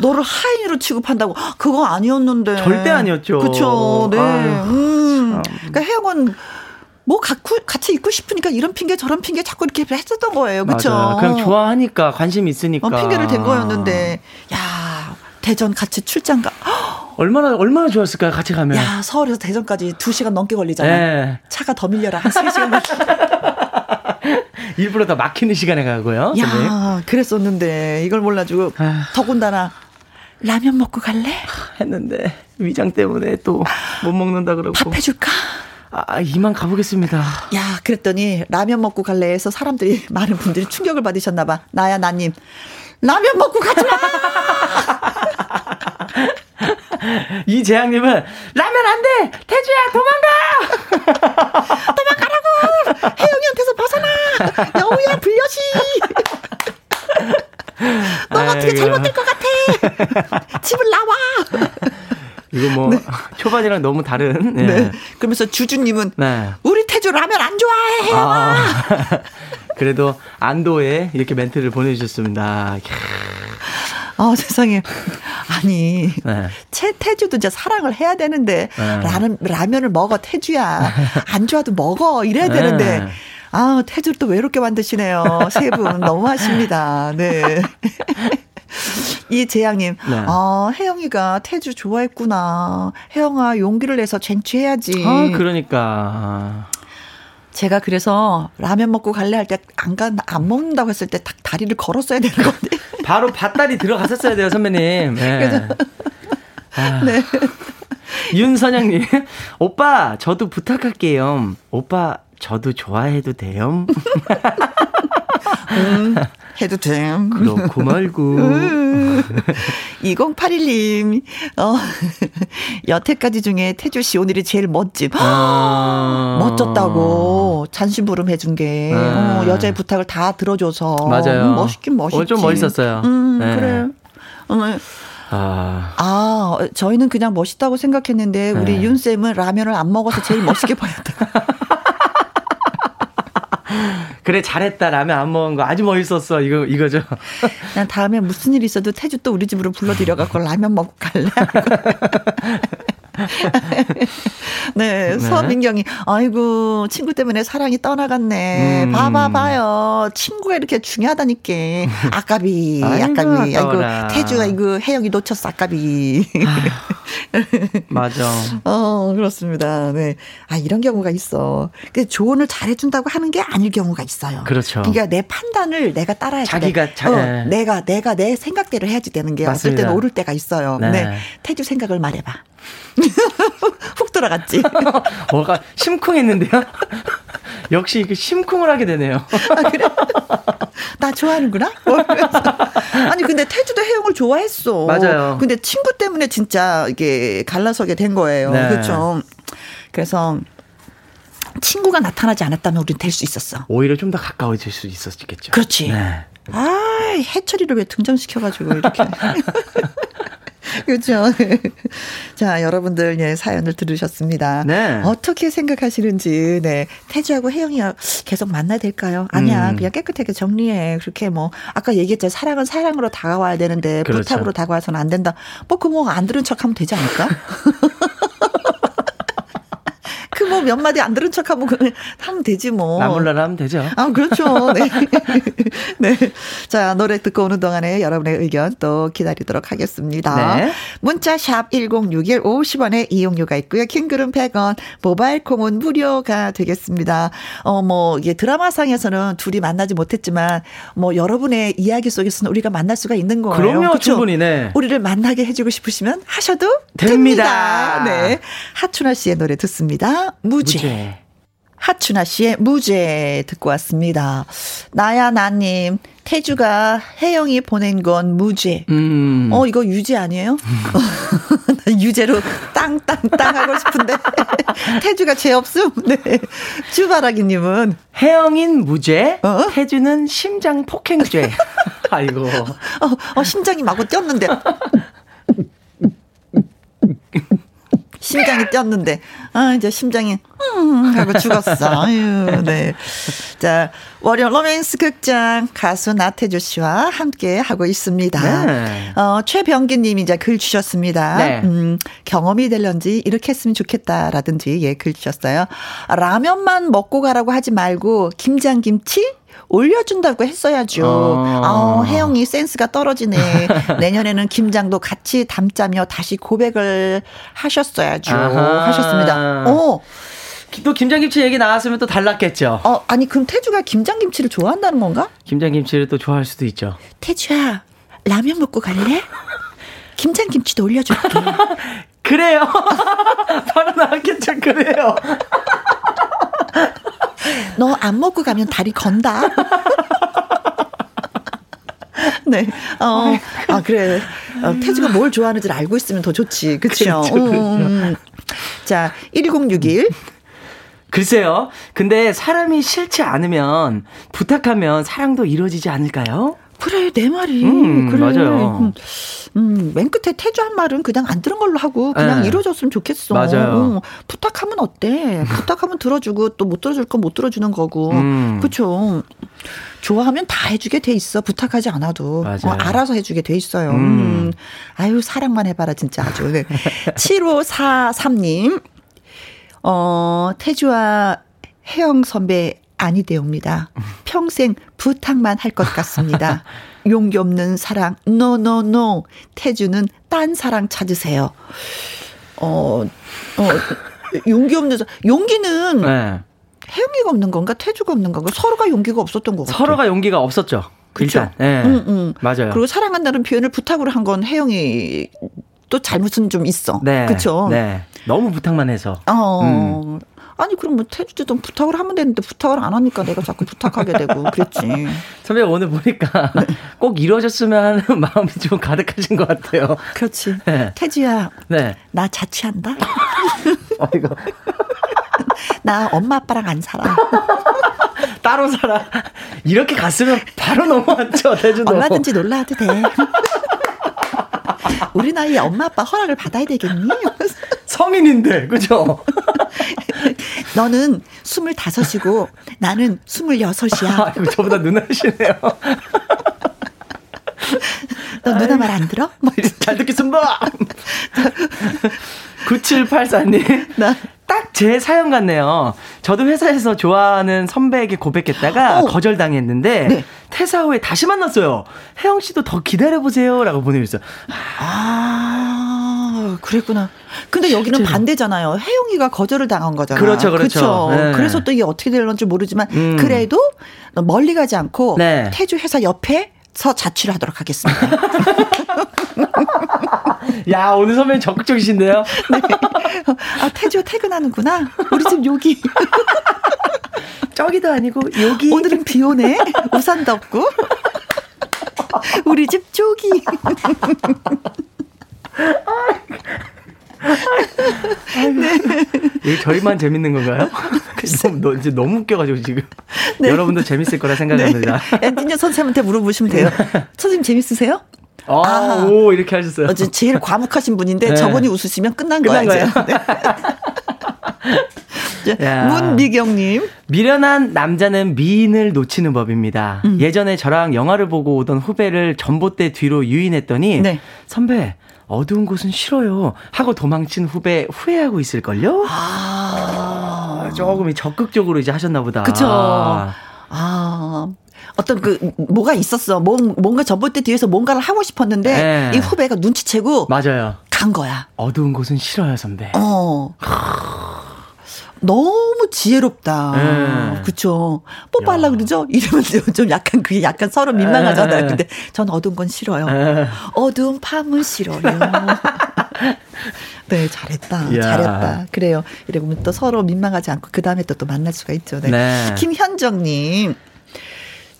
너를 하인으로 취급한다고 그거 아니었는데 절대 아니었죠. 그렇죠. 네. 아유, 음. 그러니까 혜영은 뭐 갖고 같이 있고 싶으니까 이런 핑계 저런 핑계 자꾸 이렇게 했었던 거예요. 그렇죠. 그냥 좋아하니까 관심 있으니까 어, 핑계를 댄 거였는데 야 대전 같이 출장 가 얼마나 얼마나 좋았을까요? 같이 가면. 야 서울에서 대전까지 2 시간 넘게 걸리잖아. 네. 차가 더 밀려라 한3 시간. 일부러 더 막히는 시간에 가고요. 야 선생님. 그랬었는데 이걸 몰라주고 아... 더군다나 라면 먹고 갈래? 했는데 위장 때문에 또 못 먹는다 그러고 밥 해줄까? 아, 이만 가보겠습니다. 야, 그랬더니 라면 먹고 갈래 해서 사람들이 많은 분들이 충격을 받으셨나 봐. 나야 나님. 라면 먹고 가지 마. 이재양님은 라면 안 돼. 태주야 도망가. 도망가라고. 혜영이한테서 벗어나. 여우야 불려시. 너 어떻게 잘못될 것 같아. 집을 나와. 이거 뭐 네. 초반이랑 너무 다른. 네. 네. 그러면서 주주님은 네. 우리 태주 라면 안 좋아해. 아, 그래도 안도에 이렇게 멘트를 보내주셨습니다. 아 세상에 아니 네. 태주도 이제 사랑을 해야 되는데 네. 라면 라면을 먹어 태주야 안 좋아도 먹어 이래야 되는데 네. 아, 태주를 또 외롭게 만드시네요. 세 분 너무하십니다. 네. 이재양님, 네. 아, 혜영이가 태주 좋아했구나. 혜영아, 용기를 내서 쟁취해야지. 아, 그러니까. 제가 그래서 라면 먹고 갈래 할 때안 간, 안 먹는다고 했을 때 딱 다리를 걸었어야 되는 건데. 바로 밭다리 들어갔었어야 돼요, 선배님. 네. 아. 네. 윤선영님, 오빠, 저도 부탁할게요. 오빠, 저도 좋아해도 돼요? 음, 해도 됨. 그렇고 말고. 2081님, 어, 여태까지 중에 태주 씨 오늘이 제일 멋짐. 아~ 멋졌다고 잔심부름 해준 게, 아~ 어, 여자의 부탁을 다 들어줘서. 맞아요. 음, 멋있긴 멋있지. 좀 멋있었어요. 음, 네. 그래. 어, 아. 아, 저희는 그냥 멋있다고 생각했는데, 우리 네. 윤 쌤은 라면을 안 먹어서 제일 멋있게 보였다. 그래 잘했다 라면 안 먹은 거 아주 멋있었어 이거 이거죠. 난 다음에 무슨 일 있어도 태주 또 우리 집으로 불러들여 갖고 라면 먹고 갈래. 네, 네, 서민경이, 아이고, 친구 때문에 사랑이 떠나갔네. 음. 봐봐봐요. 친구가 이렇게 중요하다니까. 아까비, 아까비. 아이고, 태주가 이거 혜영이 놓쳤어, 아까비. 맞아. 어, 그렇습니다. 네. 아, 이런 경우가 있어. 그 조언을 잘해준다고 하는 게 아닐 경우가 있어요. 그렇죠. 그러니까 내 판단을 내가 따라야 돼. 자기가, 자, 어, 네. 내가, 내가 내 생각대로 해야지 되는 게 맞습니다. 어떨 때는 오를 때가 있어요. 네. 네. 태주 생각을 말해봐. 훅 들어갔지. 뭐가 심쿵했는데요? 역시 이렇게 심쿵을 하게 되네요. 아, 그래? 나 좋아하는구나? 아니, 근데 태주도 혜영을 좋아했어. 맞아요. 근데 친구 때문에 진짜 이게 갈라서게 된 거예요. 네. 그렇죠. 그래서 친구가 나타나지 않았다면 우리는 될수 있었어. 오히려 좀 더 가까워질 수 있었겠죠. 그렇지. 네. 아, 해철이를 왜 등장시켜가지고 이렇게. 그렇죠. 자, 여러분들 예, 사연을 들으셨습니다. 네. 어떻게 생각하시는지 네. 태주하고 혜영이 계속 만나야 될까요? 아니야. 음. 그냥 깨끗하게 정리해. 그렇게 뭐 아까 얘기했죠. 사랑은 사랑으로 다가와야 되는데 그렇죠. 부탁으로 다가와서는 안 된다. 뭐 그 뭐 안 들은 척 하면 되지 않을까? 그뭐몇 마디 안 들은 척하면 하면 되지 뭐. 나몰라라 하면 되죠. 아 그렇죠. 네. 네. 자 노래 듣고 오는 동안에 여러분의 의견 또 기다리도록 하겠습니다. 네. 문자 샵 #1061 50원의 이용료가 있고요. 킹글은 100원, 모바일 콩은 무료가 되겠습니다. 어 뭐 이게 드라마상에서는 둘이 만나지 못했지만 뭐 여러분의 이야기 속에서는 우리가 만날 수가 있는 거예요. 그럼요? 충분히 네. 우리를 만나게 해주고 싶으시면 하셔도 됩니다. 됩니다. 네. 하춘아 씨의 노래 듣습니다. 무죄. 무죄. 하춘아 씨의 무죄 듣고 왔습니다. 나야 나님 태주가 혜영이 보낸 건 무죄. 음. 어 이거 유죄 아니에요? 유죄로 땅땅땅 하고 싶은데 태주가 죄 없음. 네. 주바라기님은 혜영인 무죄, 어? 태주는 심장 폭행죄. 아이고. 어, 어, 심장이 마구 뛰었는데. 심장이 뛰었는데, 아, 이제 심장이, 음, 하고 죽었어. 아유, 네. 자, 월요 로맨스 극장 가수 나태주 씨와 함께 하고 있습니다. 네. 어, 최병기 님이 이제 글 주셨습니다. 네. 음, 경험이 될런지 이렇게 했으면 좋겠다라든지 예, 글 주셨어요. 라면만 먹고 가라고 하지 말고 김장김치 올려준다고 했어야죠. 어. 아, 혜영이 센스가 떨어지네. 내년에는 김장도 같이 담자며 다시 고백을 하셨어야죠. 아하. 하셨습니다. 어. 또 김장김치 얘기 나왔으면 또 달랐겠죠. 어, 아니 그럼 태주가 김장김치를 좋아한다는 건가? 김장김치를 또 좋아할 수도 있죠. 태주야, 라면 먹고 갈래? 김장김치도 올려줄게. 그래요. 바로 나왔겠죠. 그래요. 너 안 먹고 가면 다리 건다. 네. 어, 아, 그래. 어, 태주가 뭘 좋아하는지를 알고 있으면 더 좋지. 그쵸? 그렇죠, 그렇죠. 음. 자, 1061. 글쎄요. 근데 사람이 싫지 않으면 부탁하면 사랑도 이루어지지 않을까요? 그래, 내 말이. 음, 그래. 맞아요. 음, 음, 맨 끝에 태주 한 말은 그냥 안 들은 걸로 하고 그냥 네. 이루어졌으면 좋겠어. 맞아요. 어, 부탁하면 어때? 부탁하면 들어주고 또 못 들어줄 건 못 들어주는 거고. 음. 그쵸. 좋아하면 다 해주게 돼 있어. 부탁하지 않아도. 어, 알아서 해주게 돼 있어요. 음. 음. 아유, 사랑만 해봐라, 진짜 아주. 네. 7543님. 어, 태주와 혜영 선배 아니 되옵니다. 평생 부탁만 할 것 같습니다. 용기 없는 사랑, 노노노. No, no, no. 태주는 딴 사랑 찾으세요. 어, 어, 용기 없는, 용기는 네. 혜영이가 없는 건가? 태주가 없는 건가? 서로가 용기가 없었던 것 같아요. 서로가 용기가 없었죠. 그렇죠. 일단. 네. 응, 응. 맞아요. 그리고 사랑한다는 표현을 부탁으로 한 건 혜영이 또 잘못은 좀 있어. 네. 그렇죠. 네. 너무 부탁만 해서. 어. 음. 아니 그럼 뭐 태주도 부탁을 하면 되는데 부탁을 안 하니까 내가 자꾸 부탁하게 되고 그랬지. 선배 오늘 보니까 네. 꼭 이루어졌으면 하는 마음이 좀 가득하신 것 같아요. 그렇지. 네. 태주야. 네. 나 자취한다. 아이고. 나 엄마 아빠랑 안 살아. 따로 살아. 이렇게 갔으면 바로 넘어왔죠, 태주도. 얼마든지 놀라도 돼. 우리 나이에 엄마 아빠 허락을 받아야 되겠니? 성인인데, 그죠? 너는 스물다섯이고 나는 스물여섯이야. 아, 저보다 누나시네요. 너 누나 말 안 들어? 뭐 잘 듣겠습니다. 9784님. 딱제 사연 같네요. 저도 회사에서 좋아하는 선배에게 고백했다가 오. 어. 거절당했는데 네. 퇴사 후에 다시 만났어요. 혜영 씨도 더 기다려보세요라고 보내주셨어요. 아, 그랬구나. 근데 여기는 실제로. 반대잖아요. 혜영이가 거절을 당한 거잖아요. 그렇죠, 그렇죠. 네. 그래서 또 이게 어떻게 될런지 모르지만 음. 그래도 멀리 가지 않고 네. 태주 회사 옆에 서 자취를 하도록 하겠습니다. 야, 오늘 선배님 적극적이신데요? 네. 아, 태주 퇴근하는구나. 우리 집 여기. 저기도 아니고 여기. 오늘은 비 오네. 우산도 없고. 우리 집 저기. 네. 이게 저희만 재밌는 건가요? 너무, 이제 너무 웃겨가지고 지금 네. 여러분도 재밌을 거라 생각합니다. 네. 엔지니어 선생님한테 물어보시면 돼요. 선생님 재밌으세요? 아, 아, 오 이렇게 하셨어요. 어제 제일 과묵하신 분인데 네. 저분이 웃으시면 끝난, 끝난 거예요. 네. 문미경님. 미련한 남자는 미인을 놓치는 법입니다. 음. 예전에 저랑 영화를 보고 오던 후배를 전봇대 뒤로 유인했더니 네. 선배 어두운 곳은 싫어요. 하고 도망친 후배 후회하고 있을걸요? 아. 조금 적극적으로 이제 하셨나 보다. 그쵸. 아. 어떤 그 뭐가 있었어. 뭔, 뭔가 전봇대 뒤에서 뭔가를 하고 싶었는데 네. 이 후배가 눈치채고 맞아요. 간 거야. 어두운 곳은 싫어요, 선배. 어. 너무 지혜롭다. 네. 그쵸. 뽀뽀하려고 그러죠? 이러면 좀 약간 그게 약간 서로 민망하잖아요. 네. 근데 전 어두운 건 싫어요. 네. 어두운 밤은 싫어요. 네, 잘했다. 이야. 잘했다. 그래요. 이러면 또 서로 민망하지 않고 그 다음에 또, 또 만날 수가 있죠. 네. 네. 김현정님.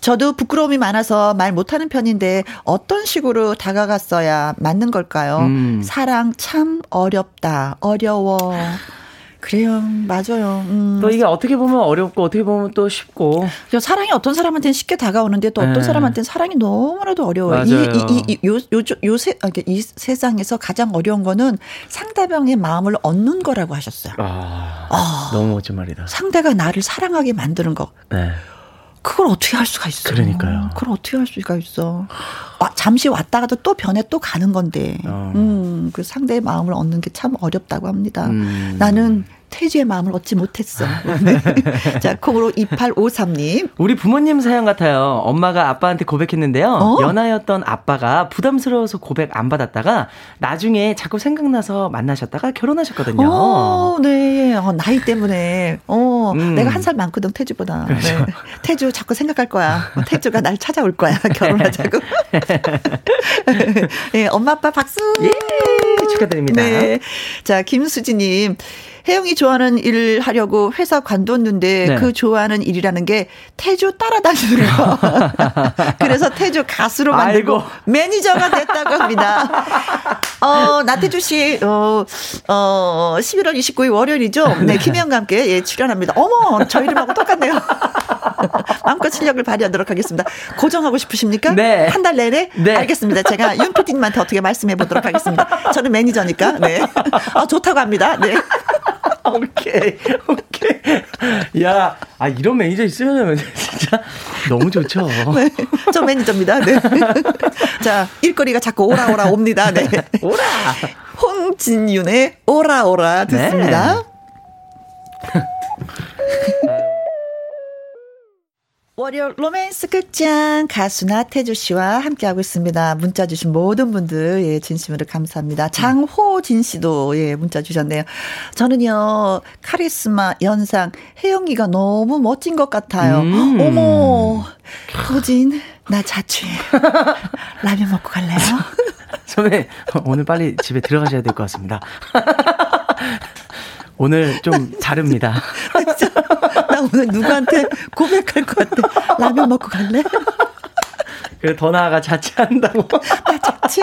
저도 부끄러움이 많아서 말 못하는 편인데 어떤 식으로 다가갔어야 맞는 걸까요? 음. 사랑 참 어렵다. 어려워. 그래요, 맞아요. 음. 또 이게 어떻게 보면 어렵고 어떻게 보면 또 쉽고. 사랑이 어떤 사람한테는 쉽게 다가오는데 또 어떤 네. 사람한테는 사랑이 너무나도 어려워요. 이, 이, 이, 요, 요, 요새, 아, 이 세상에서 가장 어려운 거는 상대방의 마음을 얻는 거라고 하셨어요. 아, 아, 너무 멋진 말이다. 상대가 나를 사랑하게 만드는 거. 네. 그걸 어떻게 할 수가 있어? 그러니까요. 그걸 어떻게 할 수가 있어? 아, 잠시 왔다가도 또 변해 또 가는 건데, 어. 음, 그 상대의 마음을 얻는 게 참 어렵다고 합니다. 음. 나는 태주의 마음을 얻지 못했어. 네. 자, 콩으로 2853님. 우리 부모님 사연 같아요. 엄마가 아빠한테 고백했는데요. 어? 연하였던 아빠가 부담스러워서 고백 안 받았다가 나중에 자꾸 생각나서 만나셨다가 결혼하셨거든요. 어, 네. 어, 나이 때문에. 어, 음. 내가 한 살 많거든, 태주보다. 그렇죠. 네. 태주 자꾸 생각할 거야. 태주가 날 찾아올 거야. 결혼하자고. 네, 엄마, 아빠 박수! 예, 축하드립니다. 네. 자, 김수지님. 혜영이 좋아하는 일을 하려고 회사 관뒀는데 네. 그 좋아하는 일이라는 게 태주 따라다니는 거. 그래서 태주 가수로 만들고 아이고. 매니저가 됐다고 합니다. 어, 나태주 씨, 어, 어, 11월 29일 월요일이죠? 네, 김혜영과 함께 예, 출연합니다. 어머, 저 이름하고 똑같네요. 마음껏 실력을 발휘하도록 하겠습니다. 고정하고 싶으십니까? 네. 한 달 내내? 네. 알겠습니다. 제가 윤 PD님한테 어떻게 말씀해 보도록 하겠습니다. 저는 매니저니까. 네. 아, 좋다고 합니다. 네. 오케이, 오케이. 야, 아, 이런 매니저 있으면 진짜 너무 좋죠. 네, 저 매니저입니다. 네. 자, 일거리가 자꾸 오라오라 옵니다. 네. 오라! 홍진윤의 오라오라 듣습니다. 네. 월요 로맨스 극장 가수 나태주 씨와 함께하고 있습니다. 문자 주신 모든 분들, 예, 진심으로 감사합니다. 장호진 씨도, 예, 문자 주셨네요. 저는요, 카리스마, 연상, 혜영이가 너무 멋진 것 같아요. 음. 어머, 호진, 나 자취해. 라면 먹고 갈래요? 선배, 오늘 빨리 집에 들어가셔야 될 것 같습니다. 오늘 좀 다릅니다. 나 오늘 누구한테 고백할 것 같아. 라면 먹고 갈래? 그래 더 나아가 자취한다고. 나 자취.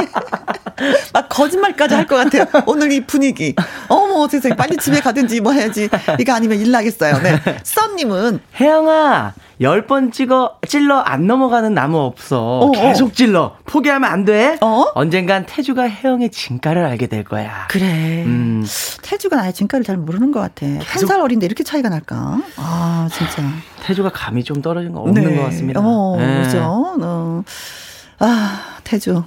막 거짓말까지 할 것 같아요. 오늘 이 분위기. 어머 세상에 빨리 집에 가든지 뭐 해야지. 이거 아니면 일 나겠어요. 네. 썬님은 혜영아 10번 찍어, 찔러 안 넘어가는 나무 없어. 어, 어. 계속 찔러. 포기하면 안 돼. 어? 언젠간 태주가 혜영의 진가를 알게 될 거야. 그래. 음. 태주가 나의 진가를 잘 모르는 것 같아. 한 살 어린데 이렇게 차이가 날까? 아, 진짜. 태주가 감이 좀 떨어진 거 없는 네. 것 같습니다. 어, 네. 그죠. 어. 아, 태주.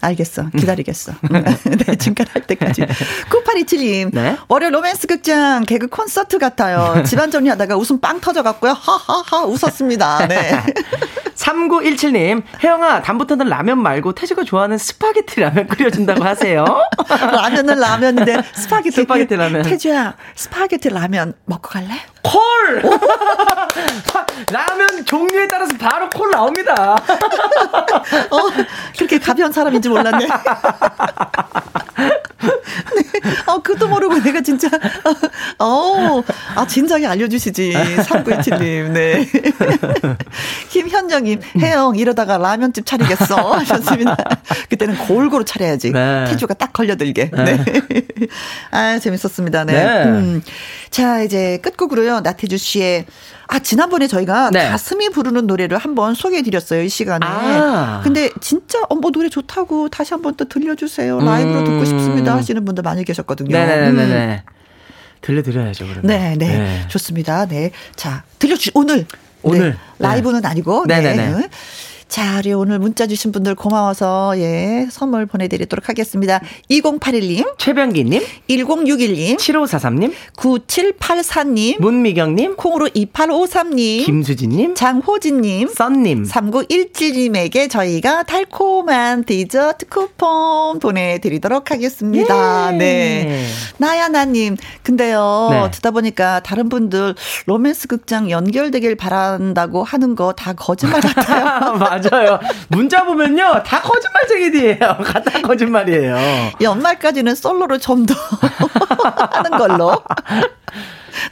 알겠어. 기다리겠어. 네, 지금까지 할 때까지. 9827님. 네? 월요 로맨스 극장 개그 콘서트 같아요. 집안 정리하다가 웃음 빵 터져갖고요. 하하하 웃었습니다. 네. 3917님, 혜영아, 다음부터는 라면 말고 태주가 좋아하는 스파게티 라면 끓여준다고 하세요. 라면은 라면인데 스파게티. 스파게티 라면. 태주야, 스파게티 라면 먹고 갈래? 콜! 라면 종류에 따라서 바로 콜 나옵니다. 어, 그렇게 가벼운 사람인지 몰랐네. 네. 어, 그것도 모르고 내가 진짜, 어, 아, 진작에 알려주시지. 3917님, 네. 김현정님, 혜영, 이러다가 라면집 차리겠어. 하셨습니다. 그때는 골고루 차려야지. 네. 태주가 딱 걸려들게. 네. 네. 아, 재밌었습니다. 네. 네. 음. 자, 이제 끝곡으로요. 나태주 씨의 아, 지난번에 저희가 네. 가슴이 부르는 노래를 한번 소개해 드렸어요, 이 시간에. 아. 근데 진짜, 어, 뭐 노래 좋다고 다시 한번 또 들려주세요. 라이브로 음. 듣고 싶습니다 하시는 분들 많이 계셨거든요. 네네네. 음. 들려드려야죠, 그러면. 네, 네, 네. 좋습니다. 네. 자, 들려주, 오늘. 오늘. 네. 라이브는 네. 아니고. 네네네. 네. 자, 우리 오늘 문자 주신 분들 고마워서 예, 선물 보내드리도록 하겠습니다. 2081님, 최병기님, 1061님, 7543님, 9784님, 문미경님, 콩으로 2853님, 김수진님, 장호진님, 썬님, 3917님에게 저희가 달콤한 디저트 쿠폰 보내드리도록 하겠습니다. 예. 네. 나야나님, 근데요, 네. 듣다 보니까 다른 분들 로맨스 극장 연결되길 바란다고 하는 거 다 거짓말 같아요. 맞아요. 문자 보면요. 다 거짓말쟁이들이에요. 다 거짓말이에요. 연말까지는 솔로로 좀 더 하는 걸로.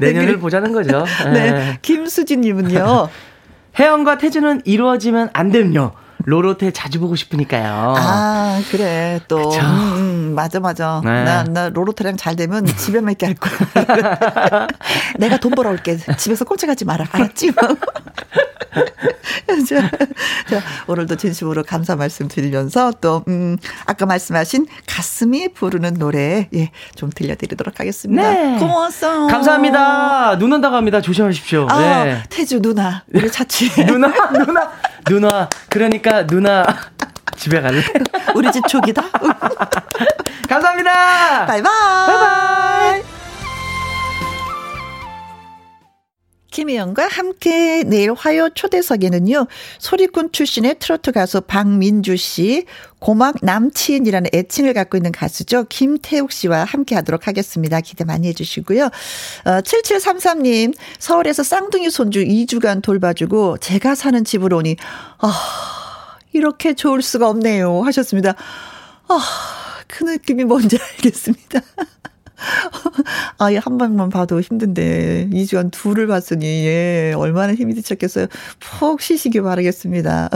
내년을 네, 보자는 거죠. 네. 네. 김수진님은요. 혜영과 태주는 이루어지면 안 됨요. 로로테 자주 보고 싶으니까요. 아, 그래. 또. 음, 음, 맞아, 맞아. 네. 나, 나 로로테랑 잘 되면 집에만 있게 할 거야. 내가 돈 벌어올게. 집에서 꼼짝하지 마라. 알았지? 자, 자, 오늘도 진심으로 감사 말씀 드리면서 또, 음, 아까 말씀하신 가슴이 부르는 노래, 예, 좀 들려드리도록 하겠습니다. 네. 고마웠어. 감사합니다. 눈 온다고 합니다. 조심하십시오. 아, 네. 태주 누나, 우리 차치. 누나, 누나, 누나. 그러니까 누나. 집에 갈래? 우리 집 촉이다. 감사합니다. 바이바이. 바이바이. 김희영과 함께 내일 화요 초대석에는요, 소리꾼 출신의 트로트 가수 박민주 씨, 고막 남친이라는 애칭을 갖고 있는 가수죠. 김태욱 씨와 함께 하도록 하겠습니다. 기대 많이 해주시고요. 어, 7733님, 서울에서 쌍둥이 손주 2주간 돌봐주고 제가 사는 집으로 오니, 아, 이렇게 좋을 수가 없네요. 하셨습니다. 아, 그 느낌이 뭔지 알겠습니다. 아이 한 방만 봐도 힘든데 2주간 둘을 봤으니 예 얼마나 힘이 드셨겠어요. 푹 쉬시기 바라겠습니다.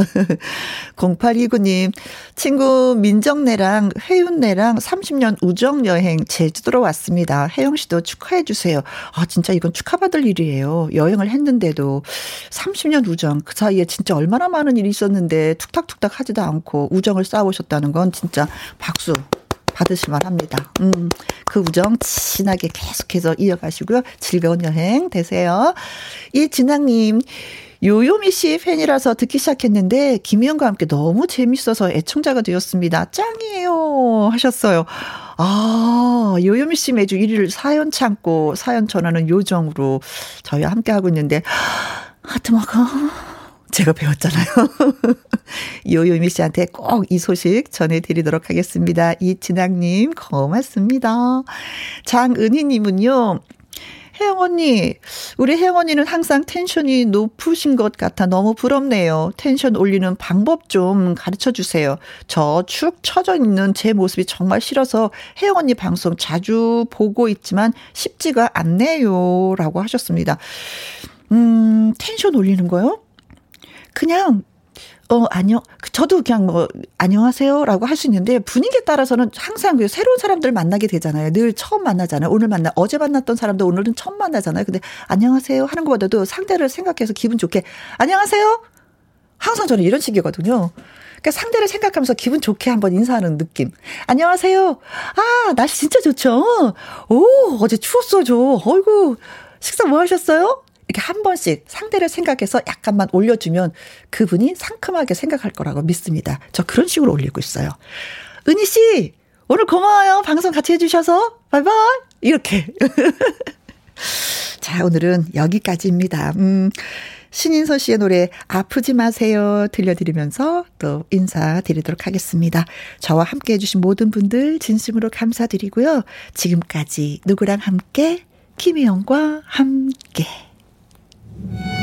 0829님 친구 민정네랑 혜윤네랑 30년 우정 여행 제주도로 왔습니다. 혜영 씨도 축하해 주세요. 아 진짜 이건 축하받을 일이에요. 여행을 했는데도 30년 우정 그 사이에 진짜 얼마나 많은 일이 있었는데 툭탁툭탁 하지도 않고 우정을 쌓아오셨다는 건 진짜 박수 받으실 만 합니다. 음, 그 우정 진하게 계속해서 이어가시고요. 즐거운 여행 되세요. 이진아님, 요요미 씨 팬이라서 듣기 시작했는데 김희영과 함께 너무 재밌어서 애청자가 되었습니다. 짱이에요 하셨어요. 아, 요요미 씨 매주 1일 사연 참고 사연 전하는 요정으로 저희와 함께 하고 있는데 하트 먹어. 제가 배웠잖아요. 요요미 씨한테 꼭 이 소식 전해드리도록 하겠습니다. 이진학님, 고맙습니다. 장은희님은요, 혜영 언니, 우리 혜영 언니는 항상 텐션이 높으신 것 같아 너무 부럽네요. 텐션 올리는 방법 좀 가르쳐 주세요. 저 축 처져 있는 제 모습이 정말 싫어서 혜영 언니 방송 자주 보고 있지만 쉽지가 않네요. 라고 하셨습니다. 음, 텐션 올리는 거요? 그냥 어, 안녕. 저도 그냥 뭐, 안녕하세요. 라고 할 수 있는데, 분위기에 따라서는 항상 그 새로운 사람들 만나게 되잖아요. 늘 처음 만나잖아요. 오늘 만나, 어제 만났던 사람도 오늘은 처음 만나잖아요. 근데, 안녕하세요. 하는 것보다도 상대를 생각해서 기분 좋게, 안녕하세요. 항상 저는 이런 식이거든요. 그러니까 상대를 생각하면서 기분 좋게 한번 인사하는 느낌. 안녕하세요. 아, 날씨 진짜 좋죠? 오, 어제 추웠어요. 어이구, 식사 뭐 하셨어요? 이렇게 한 번씩 상대를 생각해서 약간만 올려주면 그분이 상큼하게 생각할 거라고 믿습니다. 저 그런 식으로 올리고 있어요. 은희 씨, 오늘 고마워요. 방송 같이 해주셔서. 바이바이. 이렇게. 자, 오늘은 여기까지입니다. 음, 신인서 씨의 노래 아프지 마세요 들려드리면서 또 인사드리도록 하겠습니다. 저와 함께 해주신 모든 분들 진심으로 감사드리고요. 지금까지 누구랑 함께 김희영과 함께 Thank you.